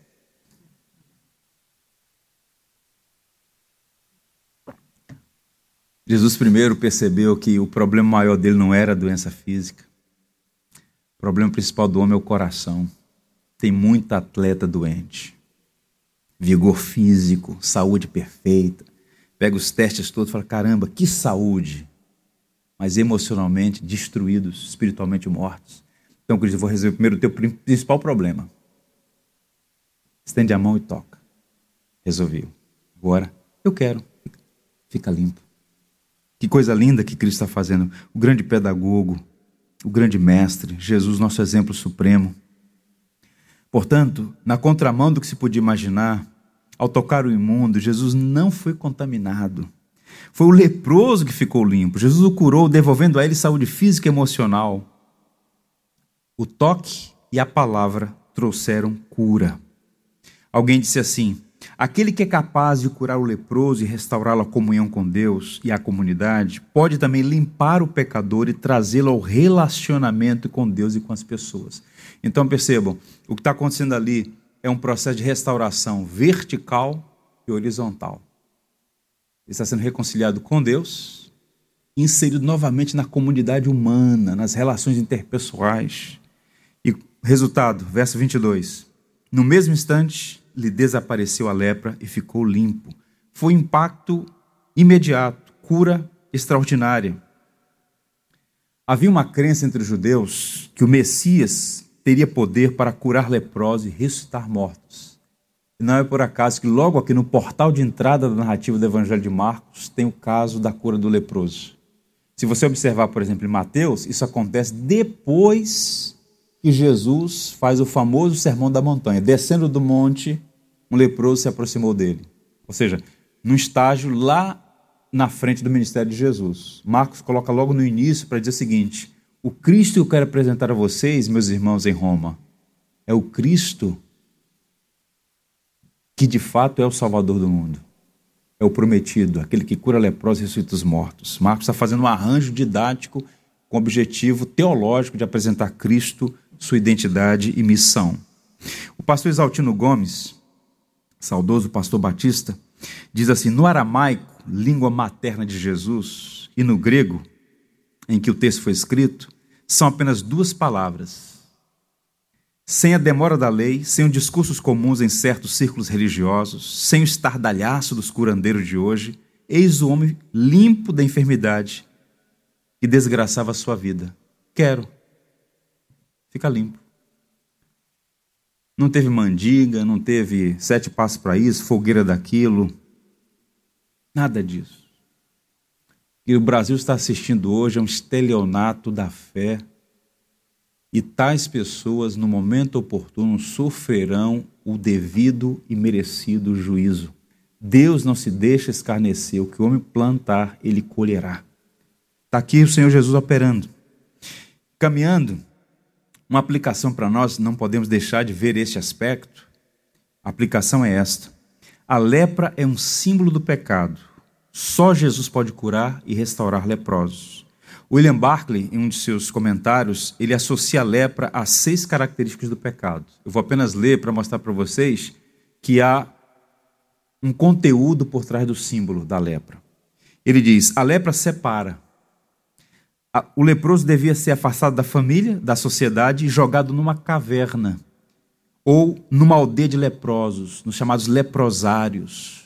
Jesus primeiro percebeu que o problema maior dele não era a doença física. O problema principal do homem é o coração. Tem muita atleta doente. Vigor físico, saúde perfeita. Pega os testes todos e fala: caramba, que saúde! Mas emocionalmente destruídos, espiritualmente mortos. Então, Cristo, eu vou resolver primeiro o teu principal problema. Estende a mão e toca. Resolveu. Agora, eu quero. Fica limpo. Que coisa linda que Cristo está fazendo. O grande pedagogo, o grande mestre, Jesus, nosso exemplo supremo. Portanto, na contramão do que se podia imaginar, ao tocar o imundo, Jesus não foi contaminado. Foi o leproso que ficou limpo. Jesus o curou, devolvendo a ele saúde física e emocional. O toque e a palavra trouxeram cura. Alguém disse assim: aquele que é capaz de curar o leproso e restaurá-lo à comunhão com Deus e à comunidade, pode também limpar o pecador e trazê-lo ao relacionamento com Deus e com as pessoas. Então percebam, o que está acontecendo ali é um processo de restauração vertical e horizontal. Ele está sendo reconciliado com Deus, inserido novamente na comunidade humana, nas relações interpessoais. Resultado, verso 22. No mesmo instante, lhe desapareceu a lepra e ficou limpo. Foi impacto imediato, cura extraordinária. Havia uma crença entre os judeus que o Messias teria poder para curar leprosos e ressuscitar mortos. E não é por acaso que logo aqui no portal de entrada da narrativa do Evangelho de Marcos tem o caso da cura do leproso. Se você observar, por exemplo, em Mateus, isso acontece depois que Jesus faz o famoso sermão da montanha. Descendo do monte, um leproso se aproximou dele. Ou seja, num estágio lá na frente do ministério de Jesus. Marcos coloca logo no início para dizer o seguinte: o Cristo que eu quero apresentar a vocês, meus irmãos em Roma, é o Cristo que de fato é o Salvador do mundo. É o prometido, aquele que cura leprosos e ressuscita os mortos. Marcos está fazendo um arranjo didático com o objetivo teológico de apresentar Cristo sua identidade e missão. O pastor Exaltino Gomes, saudoso pastor batista, diz assim: no aramaico, língua materna de Jesus, e no grego, em que o texto foi escrito, são apenas duas palavras. Sem a demora da lei, sem os discursos comuns em certos círculos religiosos, sem o estardalhaço dos curandeiros de hoje, eis o homem limpo da enfermidade que desgraçava a sua vida. Quero fica limpo. Não teve mandiga, não teve sete passos para isso, fogueira daquilo. Nada disso. E o Brasil está assistindo hoje a um estelionato da fé. E tais pessoas, no momento oportuno, sofrerão o devido e merecido juízo. Deus não se deixa escarnecer. O que o homem plantar, ele colherá. Está aqui o Senhor Jesus operando. Caminhando, uma aplicação para nós, não podemos deixar de ver este aspecto. A aplicação é esta: a lepra é um símbolo do pecado. Só Jesus pode curar e restaurar leprosos. William Barclay, em um de seus comentários, ele associa a lepra a seis características do pecado. Eu vou apenas ler para mostrar para vocês que há um conteúdo por trás do símbolo da lepra. Ele diz: a lepra separa o leproso devia ser afastado da família, da sociedade e jogado numa caverna ou numa aldeia de leprosos, nos chamados leprosários,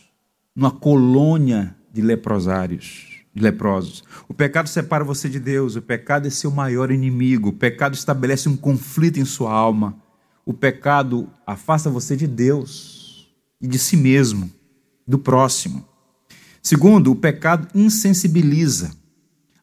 numa colônia de leprosários, de leprosos. O pecado separa você de Deus, o pecado é seu maior inimigo, o pecado estabelece um conflito em sua alma. O pecado afasta você de Deus e de si mesmo, do próximo. Segundo, o pecado insensibiliza.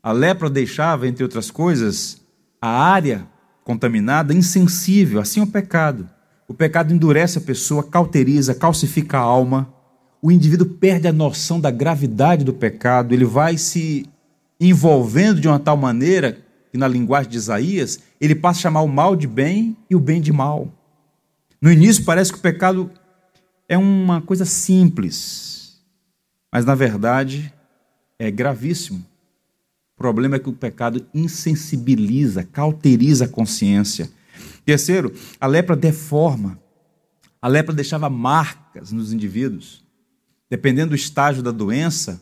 A lepra deixava, entre outras coisas, a área contaminada insensível, assim é o pecado. O pecado endurece a pessoa, cauteriza, calcifica a alma. O indivíduo perde a noção da gravidade do pecado, ele vai se envolvendo de uma tal maneira que, na linguagem de Isaías, ele passa a chamar o mal de bem e o bem de mal. No início parece que o pecado é uma coisa simples, mas na verdade é gravíssimo. O problema é que o pecado insensibiliza, cauteriza a consciência. Terceiro, a lepra deforma. A lepra deixava marcas nos indivíduos. Dependendo do estágio da doença,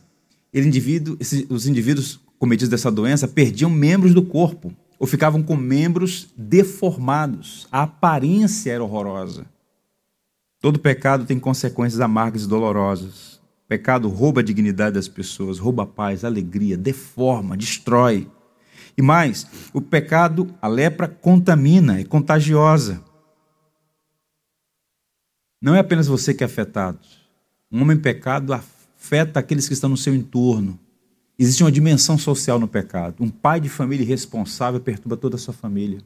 indivíduo, esse, os indivíduos cometidos dessa doença perdiam membros do corpo ou ficavam com membros deformados. A aparência era horrorosa. Todo pecado tem consequências amargas e dolorosas. Pecado rouba a dignidade das pessoas, rouba a paz, a alegria, deforma, destrói. E mais, o pecado, a lepra, contamina, é contagiosa. Não é apenas você que é afetado. Um homem pecado afeta aqueles que estão no seu entorno. Existe uma dimensão social no pecado. Um pai de família irresponsável perturba toda a sua família.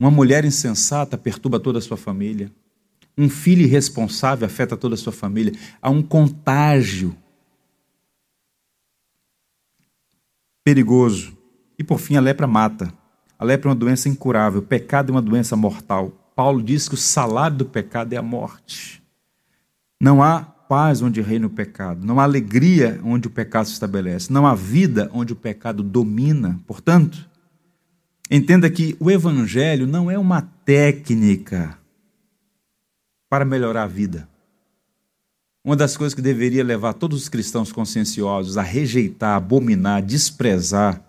Uma mulher insensata perturba toda a sua família. Um filho irresponsável afeta toda a sua família. Há um contágio perigoso. E por fim, a lepra mata. A lepra é uma doença incurável. O pecado é uma doença mortal. Paulo diz que o salário do pecado é a morte. Não há paz onde reina o pecado. Não há alegria onde o pecado se estabelece. Não há vida onde o pecado domina. Portanto, entenda que o evangelho não é uma técnica para melhorar a vida. Uma das coisas que deveria levar todos os cristãos conscienciosos a rejeitar, abominar, desprezar,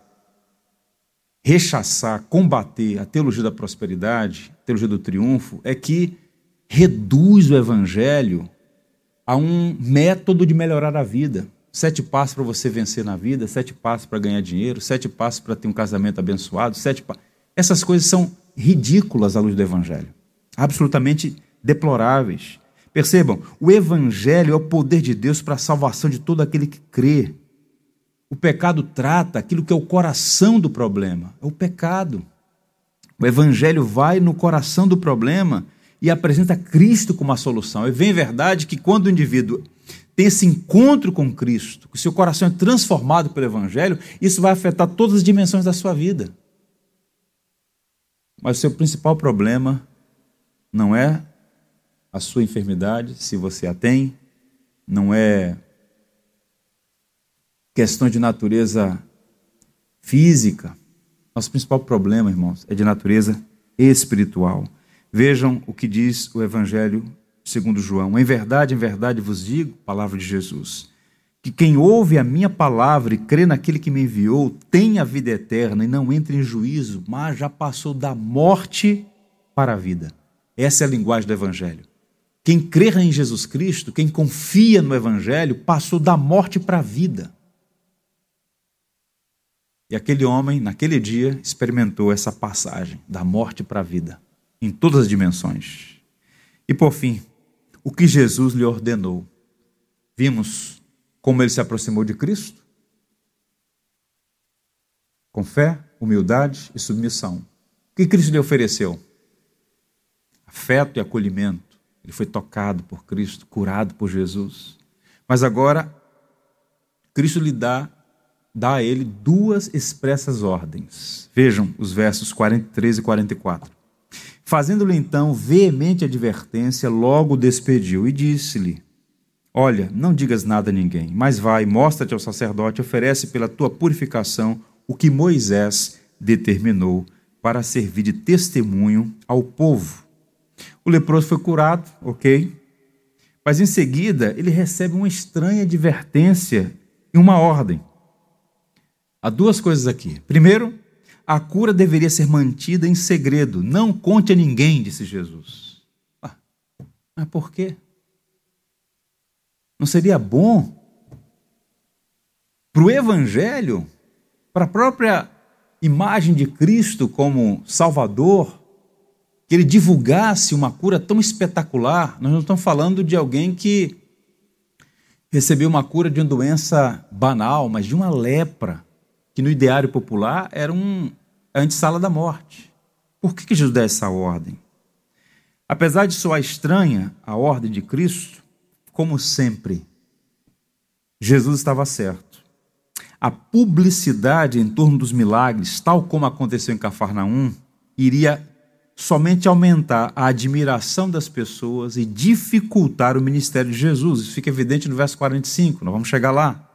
rechaçar, combater a teologia da prosperidade, a teologia do triunfo, é que reduz o evangelho a um método de melhorar a vida. Sete passos para você vencer na vida, sete passos para ganhar dinheiro, sete passos para ter um casamento abençoado, sete pa... Essas coisas são ridículas à luz do evangelho. Absolutamente deploráveis. Percebam, o Evangelho é o poder de Deus para a salvação de todo aquele que crê. O pecado trata aquilo que é o coração do problema, é o pecado. O Evangelho vai no coração do problema e apresenta Cristo como a solução. E vem verdade que quando o indivíduo tem esse encontro com Cristo, que o seu coração é transformado pelo Evangelho, isso vai afetar todas as dimensões da sua vida. Mas o seu principal problema não é a sua enfermidade, se você a tem, não é questão de natureza física. Nosso principal problema, irmãos, é de natureza espiritual. Vejam o que diz o Evangelho segundo João. Em verdade, em verdade vos digo, palavra de Jesus, que quem ouve a minha palavra e crê naquele que me enviou tem a vida eterna e não entra em juízo, mas já passou da morte para a vida. Essa é a linguagem do Evangelho. Quem crê em Jesus Cristo, quem confia no Evangelho, passou da morte para a vida. E aquele homem, naquele dia, experimentou essa passagem da morte para a vida, em todas as dimensões. E por fim, o que Jesus lhe ordenou. Vimos como ele se aproximou de Cristo? Com fé, humildade e submissão. O que Cristo lhe ofereceu? Afeto e acolhimento ele foi tocado por Cristo, curado por Jesus. Mas agora, Cristo lhe dá, dá a ele duas expressas ordens. Vejam os versos 43 e 44. Fazendo-lhe então veemente advertência, logo o despediu e disse-lhe: Olha, não digas nada a ninguém, mas vai, mostra-te ao sacerdote, oferece pela tua purificação o que Moisés determinou para servir de testemunho ao povo. O leproso foi curado, ok? Mas em seguida ele recebe uma estranha advertência e uma ordem. Há duas coisas aqui. Primeiro, a cura deveria ser mantida em segredo. Não conte a ninguém, disse Jesus. Ah, mas por quê? Não seria bom para o Evangelho, para a própria imagem de Cristo como Salvador, que ele divulgasse uma cura tão espetacular. Nós não estamos falando de alguém que recebeu uma cura de uma doença banal, mas de uma lepra, que no ideário popular era um antessala da morte. Por que, que Jesus dá essa ordem? Apesar de soar estranha a ordem de Cristo, como sempre, Jesus estava certo. A publicidade em torno dos milagres, tal como aconteceu em Cafarnaum, iria somente aumentar a admiração das pessoas e dificultar o ministério de Jesus. Isso fica evidente no verso 45, nós vamos chegar lá.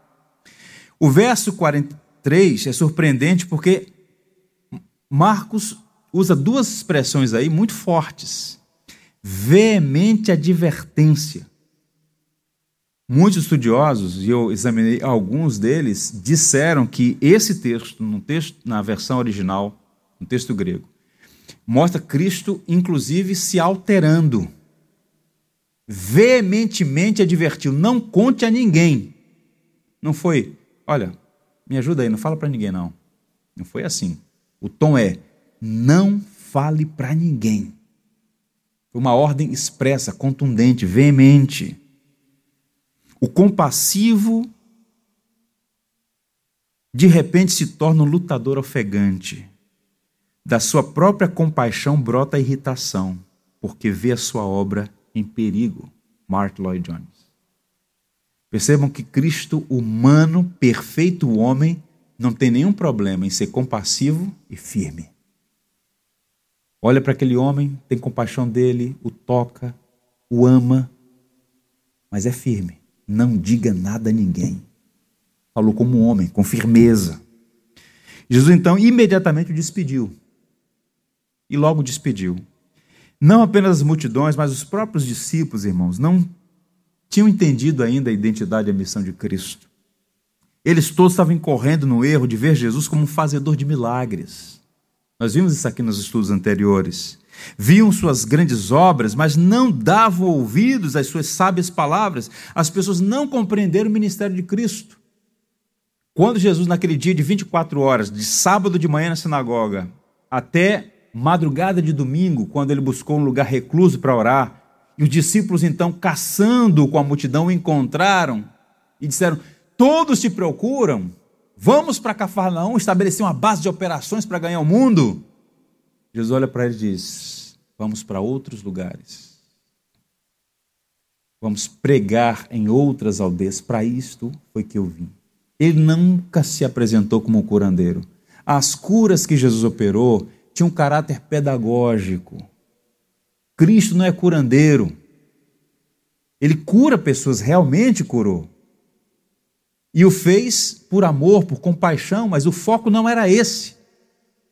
O verso 43 é surpreendente porque Marcos usa duas expressões aí muito fortes: veemente advertência. Muitos estudiosos, e eu examinei alguns deles, disseram que esse texto, no texto na versão original, no texto grego, mostra Cristo, inclusive, se alterando. Veementemente advertiu: não conte a ninguém. Não foi, olha, me ajuda aí, não fala para ninguém, não. Não foi assim. O tom é: não fale para ninguém. Foi uma ordem expressa, contundente, veemente. O compassivo, de repente, se torna um lutador ofegante. Da sua própria compaixão brota a irritação, porque vê a sua obra em perigo. Mark Lloyd Jones. Percebam que Cristo, humano, perfeito homem, não tem nenhum problema em ser compassivo e firme. Olha para aquele homem, tem compaixão dele, o toca, o ama, mas é firme. Não diga nada a ninguém. Falou como um homem, com firmeza. Jesus então imediatamente o despediu. E logo despediu. Não apenas as multidões, mas os próprios discípulos, irmãos, não tinham entendido ainda a identidade e a missão de Cristo. Eles todos estavam incorrendo no erro de ver Jesus como um fazedor de milagres. Nós vimos isso aqui nos estudos anteriores. Viam suas grandes obras, mas não davam ouvidos às suas sábias palavras. As pessoas não compreenderam o ministério de Cristo. Quando Jesus, naquele dia de 24 horas, de sábado de manhã na sinagoga, até madrugada de domingo, quando ele buscou um lugar recluso para orar, e os discípulos, então, caçando com a multidão, encontraram e disseram: Todos te procuram, vamos para Cafarnaum estabelecer uma base de operações para ganhar o mundo. Jesus olha para ele e diz: Vamos para outros lugares. Vamos pregar em outras aldeias. Para isto foi que eu vim. Ele nunca se apresentou como curandeiro. As curas que Jesus operou tinham um caráter pedagógico. Cristo não é curandeiro. Ele cura pessoas, realmente curou. E o fez por amor, por compaixão, mas o foco não era esse.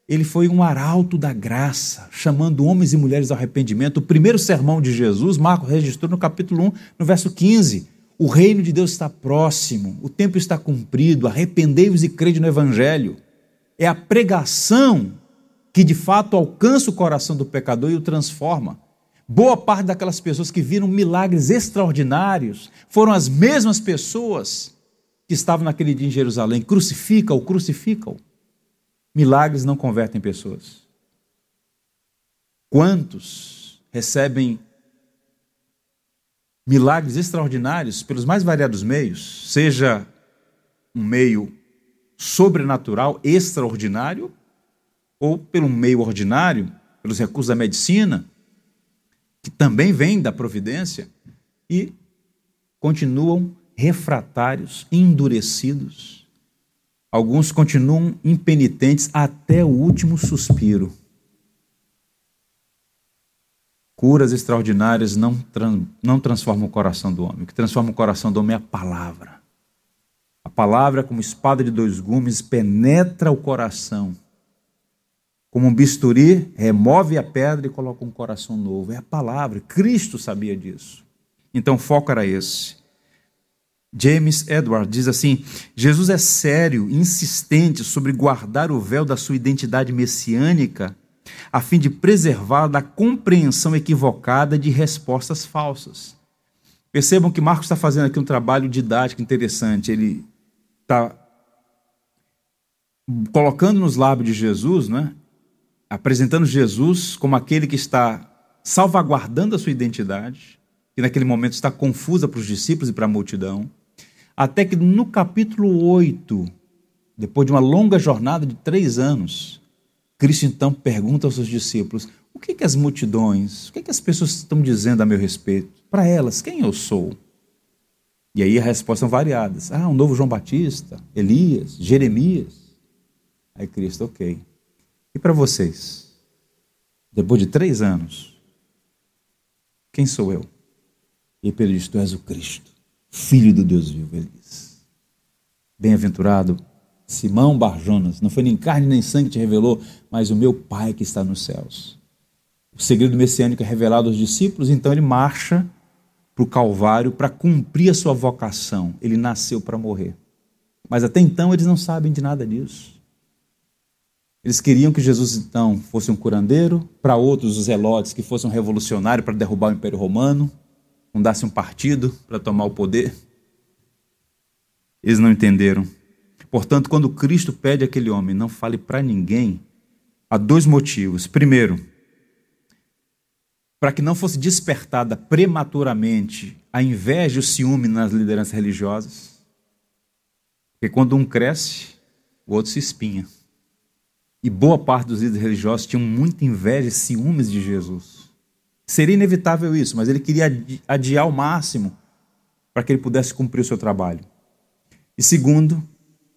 Ele foi um arauto da graça, chamando homens e mulheres ao arrependimento. O primeiro sermão de Jesus, Marcos registrou no capítulo 1, no verso 15. O reino de Deus está próximo, o tempo está cumprido, arrependei-vos e crede no Evangelho. É a pregação que de fato alcança o coração do pecador e o transforma. Boa parte daquelas pessoas que viram milagres extraordinários foram as mesmas pessoas que estavam naquele dia em Jerusalém. Crucifica-o, crucifica-o. Milagres não convertem pessoas. Quantos recebem milagres extraordinários pelos mais variados meios, seja um meio sobrenatural, extraordinário, ou pelo meio ordinário, pelos recursos da medicina, que também vem da providência, e continuam refratários, endurecidos. Alguns continuam impenitentes até o último suspiro. Curas extraordinárias não, não transformam o coração do homem. O que transforma o coração do homem é a palavra. A palavra, como espada de dois gumes, penetra o coração como um bisturi, remove a pedra e coloca um coração novo. É a palavra. Cristo sabia disso. Então o foco era esse. James Edward diz assim: Jesus é sério, insistente sobre guardar o véu da sua identidade messiânica, a fim de preservá-la da compreensão equivocada de respostas falsas. Percebam que Marcos está fazendo aqui um trabalho didático interessante. Ele está colocando nos lábios de Jesus né, apresentando Jesus como aquele que está salvaguardando a sua identidade, que naquele momento está confusa para os discípulos e para a multidão, até que no capítulo 8, depois de uma longa jornada de três anos, Cristo então pergunta aos seus discípulos: o que, que as multidões, o que, que as pessoas estão dizendo a meu respeito? Para elas, quem eu sou? E aí as respostas são variadas. Ah, um novo João Batista, Elias, Jeremias. Aí Cristo, ok. E para vocês? Depois de três anos, quem sou eu? E Pedro diz: Tu és o Cristo, Filho do Deus vivo. Ele diz: Bem-aventurado Simão Barjonas, não foi nem carne nem sangue que te revelou, mas o meu Pai que está nos céus. O segredo messiânico é revelado aos discípulos, então ele marcha para o Calvário para cumprir a sua vocação. Ele nasceu para morrer. Mas até então eles não sabem de nada disso. Eles queriam que Jesus então fosse um curandeiro, para outros os zelotes que fosse um revolucionário para derrubar o Império Romano, fundasse um partido para tomar o poder. Eles não entenderam. Portanto, quando Cristo pede àquele homem, não fale para ninguém, há dois motivos. Primeiro, para que não fosse despertada prematuramente a inveja e o ciúme nas lideranças religiosas. Porque quando um cresce, o outro se espinha. E boa parte dos líderes religiosos tinham muita inveja e ciúmes de Jesus. Seria inevitável isso, mas ele queria adiar ao máximo para que ele pudesse cumprir o seu trabalho. E segundo,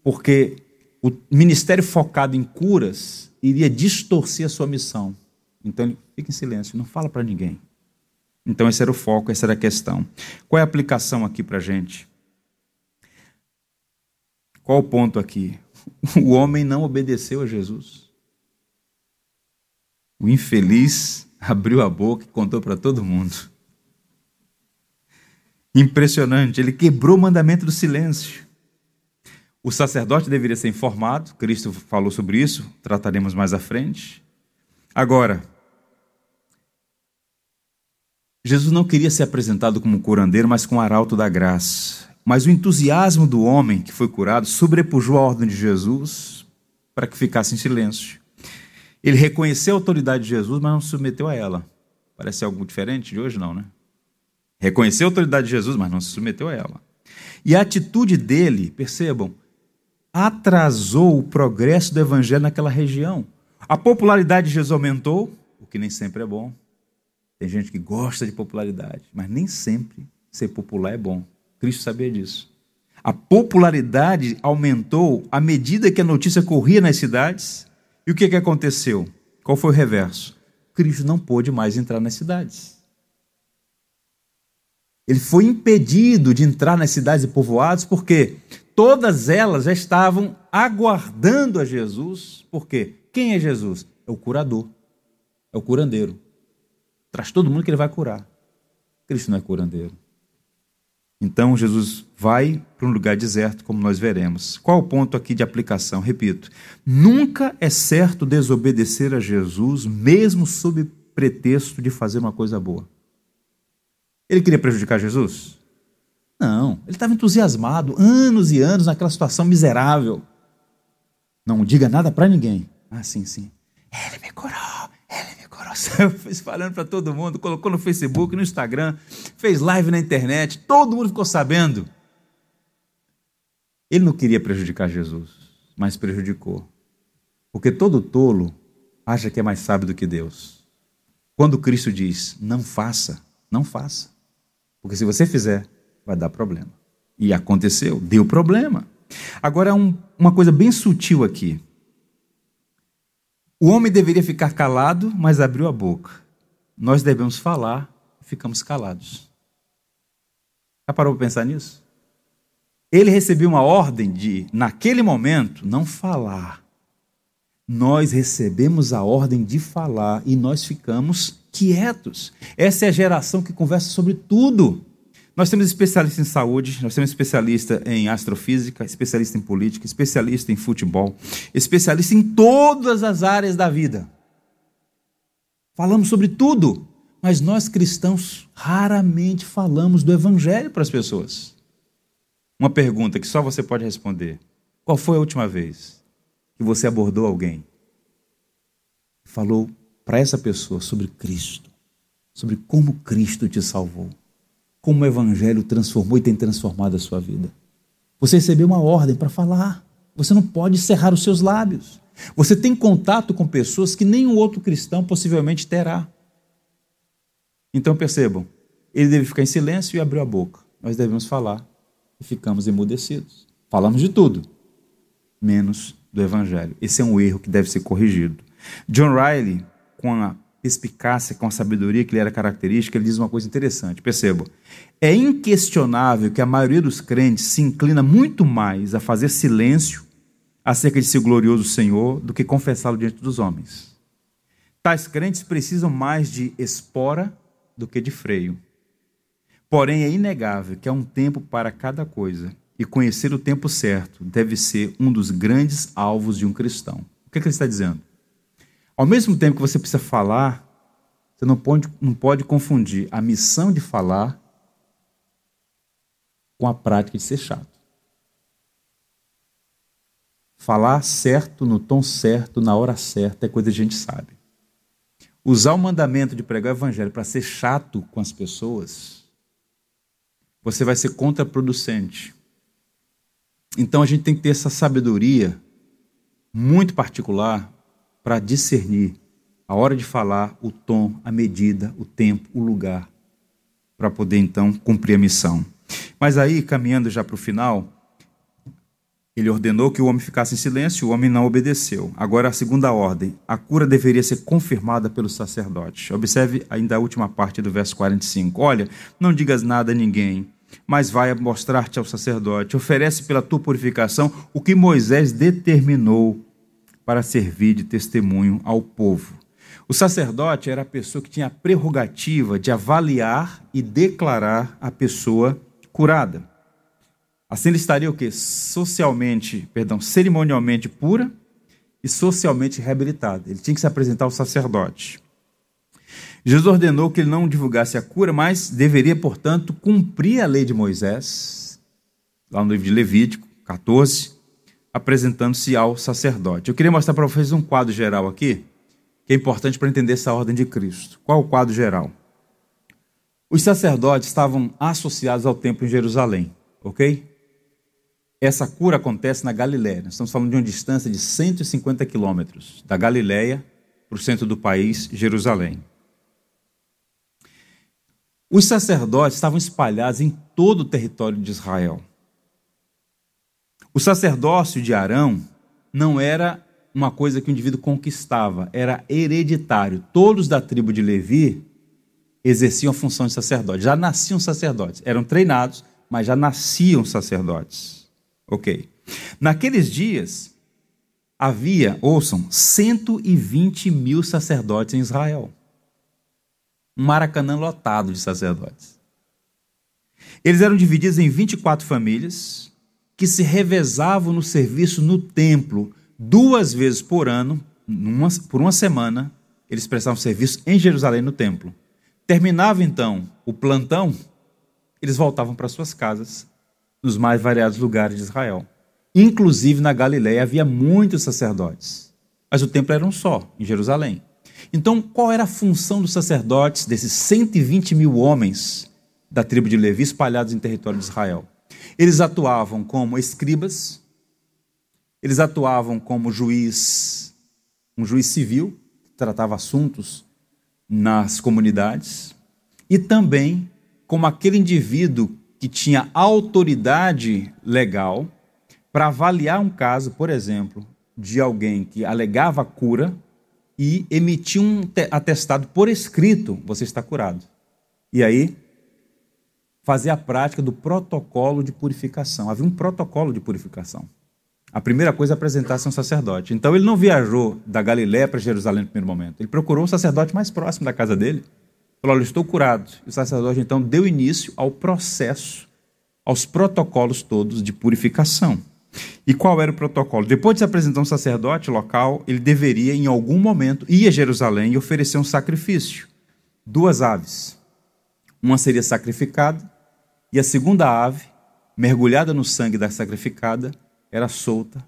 porque o ministério focado em curas iria distorcer a sua missão. Então ele fica em silêncio, não fala para ninguém. Então esse era o foco, essa era a questão. Qual é a aplicação aqui para a gente? Qual o ponto aqui? O homem não obedeceu a Jesus. O infeliz abriu a boca e contou para todo mundo. Impressionante, ele quebrou o mandamento do silêncio. O sacerdote deveria ser informado, Cristo falou sobre isso, trataremos mais à frente. Agora, Jesus não queria ser apresentado como curandeiro, mas como arauto da graça. Mas o entusiasmo do homem que foi curado sobrepujou a ordem de Jesus para que ficasse em silêncio. Ele reconheceu a autoridade de Jesus, mas não se submeteu a ela. Parece algo diferente de hoje, não, né? Reconheceu a autoridade de Jesus, mas não se submeteu a ela. E a atitude dele, percebam, atrasou o progresso do evangelho naquela região. A popularidade de Jesus aumentou, o que nem sempre é bom. Tem gente que gosta de popularidade, mas nem sempre ser popular é bom. Cristo sabia disso. A popularidade aumentou à medida que a notícia corria nas cidades. E o que, que aconteceu? Qual foi o reverso? Cristo não pôde mais entrar nas cidades. Ele foi impedido de entrar nas cidades e povoados porque todas elas já estavam aguardando a Jesus. Por quê? Quem é Jesus? É o curador, é o curandeiro. Traz todo mundo que ele vai curar. Cristo não é curandeiro. Então Jesus vai para um lugar deserto, como nós veremos. Qual o ponto aqui de aplicação? Repito, nunca é certo desobedecer a Jesus, mesmo sob pretexto de fazer uma coisa boa. Ele queria prejudicar Jesus? Não, ele estava entusiasmado, anos e anos naquela situação miserável. Não diga nada para ninguém. Ah, sim, sim. Ele me curou. Saiu espalhando para todo mundo, colocou no Facebook, no Instagram, fez live na internet, todo mundo ficou sabendo. Ele não queria prejudicar Jesus, mas prejudicou. Porque todo tolo acha que é mais sábio do que Deus. Quando Cristo diz, não faça, não faça. Porque se você fizer, vai dar problema. E aconteceu, deu problema. Agora, um, uma coisa bem sutil aqui. O homem deveria ficar calado, mas abriu a boca. Nós devemos falar ficamos calados. Já parou para pensar nisso? Ele recebeu uma ordem de, naquele momento, não falar. Nós recebemos a ordem de falar e nós ficamos quietos. Essa é a geração que conversa sobre tudo. Nós temos especialista em saúde, nós temos especialista em astrofísica, especialista em política, especialista em futebol, especialista em todas as áreas da vida. Falamos sobre tudo, mas nós cristãos raramente falamos do evangelho para as pessoas. Uma pergunta que só você pode responder: Qual foi a última vez que você abordou alguém? Falou para essa pessoa sobre Cristo, sobre como Cristo te salvou como o Evangelho transformou e tem transformado a sua vida. Você recebeu uma ordem para falar. Você não pode cerrar os seus lábios. Você tem contato com pessoas que nenhum outro cristão possivelmente terá. Então percebam, ele deve ficar em silêncio e abrir a boca. Nós devemos falar e ficamos emudecidos. Falamos de tudo, menos do Evangelho. Esse é um erro que deve ser corrigido. John Riley, com a perspicácia, com a sabedoria que lhe era característica, ele diz uma coisa interessante. Perceba, é inquestionável que a maioria dos crentes se inclina muito mais a fazer silêncio acerca de seu glorioso Senhor do que confessá-lo diante dos homens. Tais crentes precisam mais de espora do que de freio. Porém, é inegável que há um tempo para cada coisa, e conhecer o tempo certo deve ser um dos grandes alvos de um cristão. O que, é que ele está dizendo? Ao mesmo tempo que você precisa falar, você não pode, não pode confundir a missão de falar com a prática de ser chato. Falar certo, no tom certo, na hora certa, é coisa que a gente sabe. Usar o mandamento de pregar o evangelho para ser chato com as pessoas, você vai ser contraproducente. Então a gente tem que ter essa sabedoria muito particular para discernir a hora de falar, o tom, a medida, o tempo, o lugar, para poder então cumprir a missão. Mas aí, caminhando já para o final, ele ordenou que o homem ficasse em silêncio, o homem não obedeceu. Agora, a segunda ordem: a cura deveria ser confirmada pelo sacerdote. Observe ainda a última parte do verso 45. Olha, não digas nada a ninguém, mas vai mostrar-te ao sacerdote. Oferece pela tua purificação o que Moisés determinou para servir de testemunho ao povo. O sacerdote era a pessoa que tinha a prerrogativa de avaliar e declarar a pessoa curada. Assim ele estaria o quê? Socialmente, perdão, cerimonialmente pura e socialmente reabilitada. Ele tinha que se apresentar ao sacerdote. Jesus ordenou que ele não divulgasse a cura, mas deveria, portanto, cumprir a lei de Moisés, lá no livro de Levítico 14, apresentando-se ao sacerdote. Eu queria mostrar para vocês um quadro geral aqui, que é importante para entender essa ordem de Cristo. Qual o quadro geral? Os sacerdotes estavam associados ao templo em Jerusalém, ok? Essa cura acontece na Galiléia. Nós estamos falando de uma distância de 150 quilômetros da Galiléia para o centro do país, Jerusalém. Os sacerdotes estavam espalhados em todo o território de Israel. O sacerdócio de Arão não era uma coisa que o indivíduo conquistava, era hereditário. Todos da tribo de Levi exerciam a função de sacerdote, já nasciam sacerdotes, eram treinados, mas já nasciam sacerdotes. Ok. Naqueles dias, havia, ouçam, 120 mil sacerdotes em Israel. Um Maracanã lotado de sacerdotes. Eles eram divididos em 24 famílias que se revezavam no serviço no templo duas vezes por ano, numa, por uma semana, eles prestavam serviço em Jerusalém no templo. Terminava então o plantão, eles voltavam para suas casas nos mais variados lugares de Israel. Inclusive na Galiléia havia muitos sacerdotes, mas o templo era um só, em Jerusalém. Então, qual era a função dos sacerdotes, desses 120 mil homens da tribo de Levi espalhados em território de Israel? Eles atuavam como escribas, eles atuavam como juiz, um juiz civil, que tratava assuntos nas comunidades, e também como aquele indivíduo que tinha autoridade legal para avaliar um caso, por exemplo, de alguém que alegava cura e emitir um atestado por escrito: você está curado. E aí, fazer a prática do protocolo de purificação. Havia um protocolo de purificação. A primeira coisa é apresentar-se um sacerdote. Então ele não viajou da Galiléia para Jerusalém no primeiro momento. Ele procurou o sacerdote mais próximo da casa dele Falou: Olha, estou curado. E o sacerdote então deu início ao processo, aos protocolos todos de purificação. E qual era o protocolo? Depois de se apresentar um sacerdote local, ele deveria, em algum momento, ir a Jerusalém e oferecer um sacrifício. Duas aves. Uma seria sacrificada, e a segunda ave, mergulhada no sangue da sacrificada, era solta,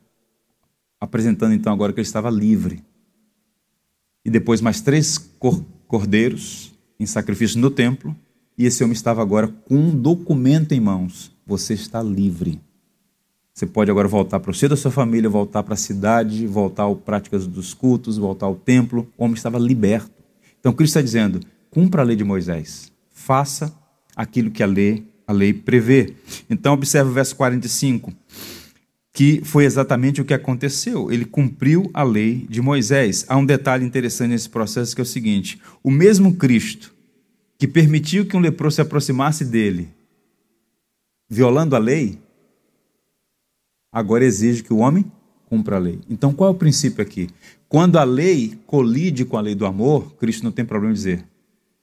apresentando então agora que ele estava livre. E depois mais três cordeiros, em sacrifício no templo, e esse homem estava agora com um documento em mãos. Você está livre. Você pode agora voltar para o seio da sua família, voltar para a cidade, voltar às práticas dos cultos, voltar ao templo. O homem estava liberto. Então Cristo está dizendo: cumpra a lei de Moisés, faça aquilo que a lei, a lei prevê. Então observe o verso 45 que foi exatamente o que aconteceu. Ele cumpriu a lei de Moisés. Há um detalhe interessante nesse processo que é o seguinte: o mesmo Cristo que permitiu que um leproso se aproximasse dele, violando a lei, agora exige que o homem cumpra a lei. Então, qual é o princípio aqui? Quando a lei colide com a lei do amor, Cristo não tem problema em dizer,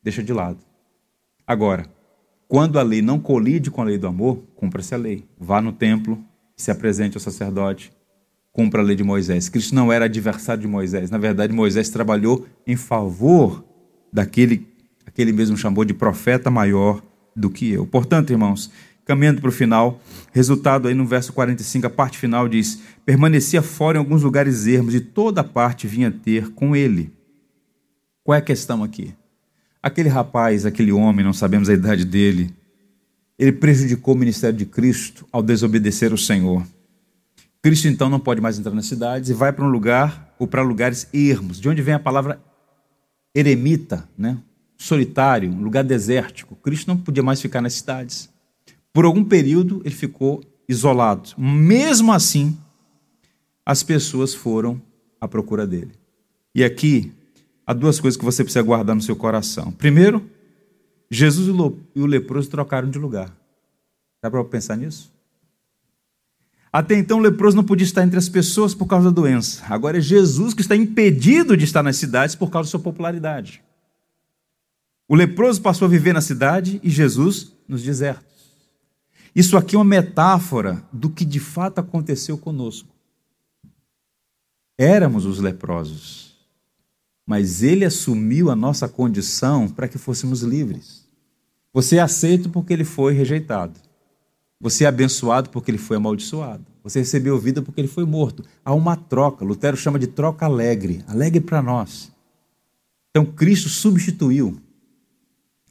deixa de lado. Agora, quando a lei não colide com a lei do amor, cumpra-se a lei. Vá no templo, se apresente ao sacerdote, cumpra a lei de Moisés. Cristo não era adversário de Moisés. Na verdade, Moisés trabalhou em favor daquele que ele mesmo chamou de profeta maior do que eu. Portanto, irmãos, caminhando para o final, resultado aí no verso 45, a parte final diz: permanecia fora em alguns lugares ermos e toda parte vinha ter com ele. Qual é a questão aqui? Aquele rapaz, aquele homem, não sabemos a idade dele, ele prejudicou o ministério de Cristo ao desobedecer o Senhor. Cristo então não pode mais entrar nas cidades e vai para um lugar ou para lugares ermos, de onde vem a palavra eremita, né? solitário, um lugar desértico. Cristo não podia mais ficar nas cidades. Por algum período ele ficou isolado. Mesmo assim, as pessoas foram à procura dele. E aqui há duas coisas que você precisa guardar no seu coração. Primeiro, Jesus e o leproso trocaram de lugar. Dá para pensar nisso? Até então, o leproso não podia estar entre as pessoas por causa da doença. Agora é Jesus que está impedido de estar nas cidades por causa da sua popularidade. O leproso passou a viver na cidade e Jesus nos desertos. Isso aqui é uma metáfora do que de fato aconteceu conosco. Éramos os leprosos, mas ele assumiu a nossa condição para que fôssemos livres. Você é aceito porque ele foi rejeitado. Você é abençoado porque ele foi amaldiçoado. Você recebeu vida porque ele foi morto. Há uma troca. Lutero chama de troca alegre alegre para nós. Então Cristo substituiu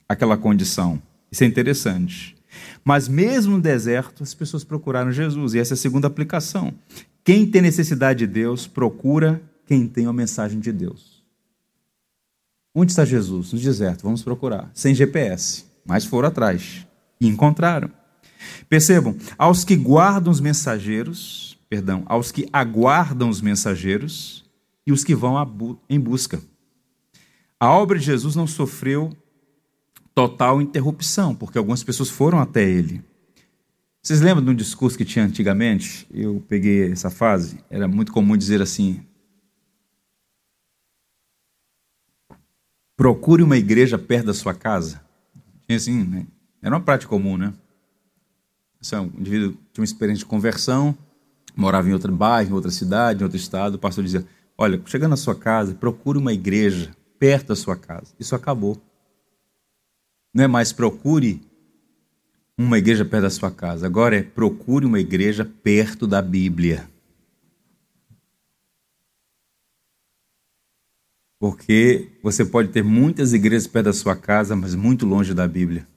aquela condição. Isso é interessante. Mas mesmo no deserto, as pessoas procuraram Jesus. E essa é a segunda aplicação. Quem tem necessidade de Deus, procura quem tem a mensagem de Deus. Onde está Jesus? No deserto. Vamos procurar. Sem GPS. Mas foram atrás. E encontraram. Percebam, aos que guardam os mensageiros, perdão, aos que aguardam os mensageiros e os que vão em busca. A obra de Jesus não sofreu total interrupção, porque algumas pessoas foram até ele. Vocês lembram de um discurso que tinha antigamente? Eu peguei essa fase. Era muito comum dizer assim: procure uma igreja perto da sua casa. Tinha assim, né? Era uma prática comum, né? Assim, um indivíduo tinha uma experiência de conversão, morava em outro bairro, em outra cidade, em outro estado. O pastor dizia: Olha, chegando na sua casa, procure uma igreja perto da sua casa. Isso acabou. Não é mais procure uma igreja perto da sua casa. Agora é procure uma igreja perto da Bíblia. Porque você pode ter muitas igrejas perto da sua casa, mas muito longe da Bíblia.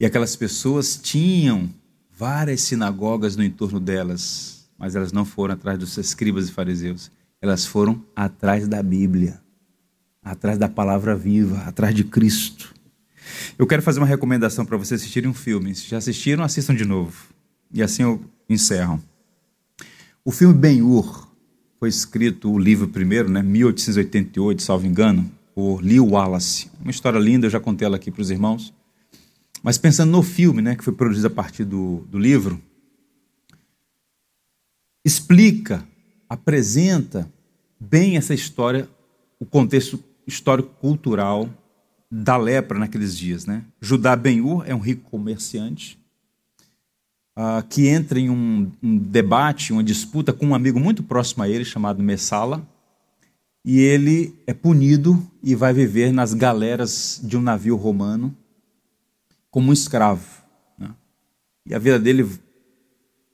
E aquelas pessoas tinham várias sinagogas no entorno delas, mas elas não foram atrás dos escribas e fariseus. Elas foram atrás da Bíblia, atrás da palavra viva, atrás de Cristo. Eu quero fazer uma recomendação para vocês assistirem um filme. Se já assistiram, assistam de novo. E assim eu encerro. O filme Ben-Hur foi escrito, o livro primeiro, né, 1888, salvo engano, por Lee Wallace. Uma história linda, eu já contei ela aqui para os irmãos. Mas pensando no filme, né, que foi produzido a partir do, do livro, explica, apresenta bem essa história, o contexto histórico-cultural da lepra naqueles dias. Né? Judá Ben-Ur é um rico comerciante uh, que entra em um, um, debate, uma disputa com um amigo muito próximo a ele, chamado Messala, e ele é punido e vai viver nas galeras de um navio romano como um escravo. Né? E a vida dele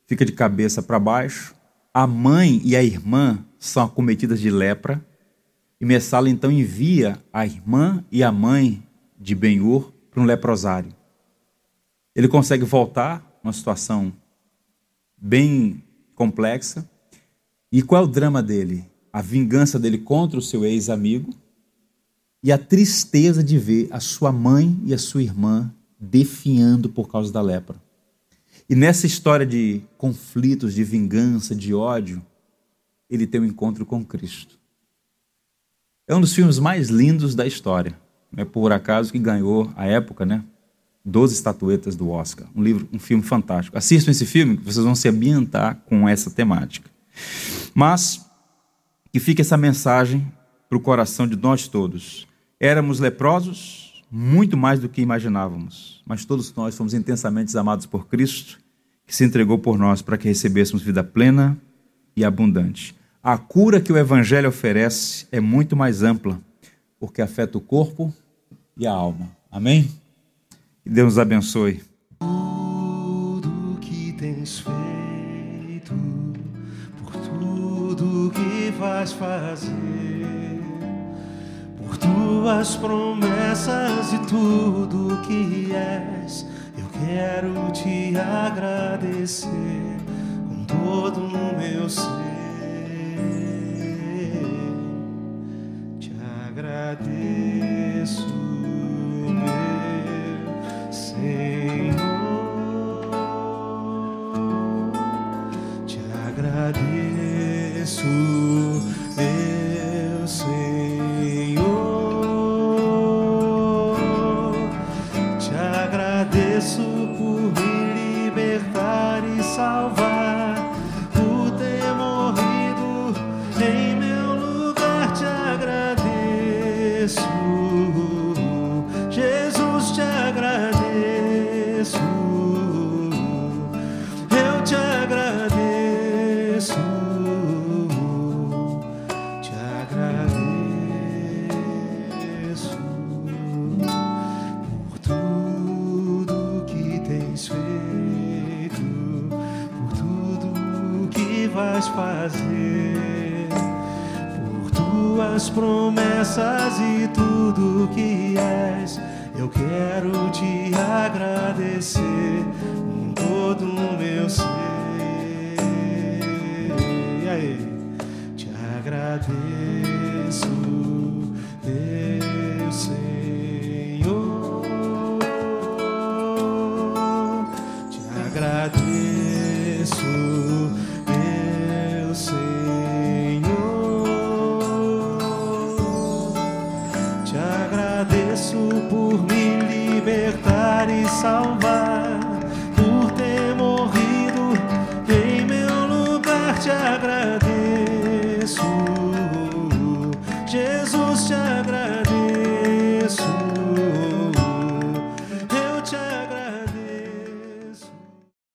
fica de cabeça para baixo. A mãe e a irmã são acometidas de lepra e Messala então envia a irmã e a mãe de Ben-Hur para um leprosário. Ele consegue voltar, uma situação bem complexa. E qual é o drama dele? A vingança dele contra o seu ex-amigo e a tristeza de ver a sua mãe e a sua irmã definhando por causa da lepra. E nessa história de conflitos, de vingança, de ódio, ele tem um encontro com Cristo. É um dos filmes mais lindos da história. É por acaso que ganhou a época, né? 12 estatuetas do Oscar. Um livro, um filme fantástico. Assistam esse filme, vocês vão se ambientar com essa temática. Mas que fique essa mensagem para o coração de nós todos. Éramos leprosos, muito mais do que imaginávamos, mas todos nós fomos intensamente amados por Cristo, que se entregou por nós para que recebêssemos vida plena e abundante. A cura que o Evangelho oferece é muito mais ampla, porque afeta o corpo e a alma. Amém? Que Deus nos abençoe. Tudo que tens feito, por tudo que vais fazer, por tuas promessas e tudo que és, eu quero te agradecer com todo o meu ser. Agradeço,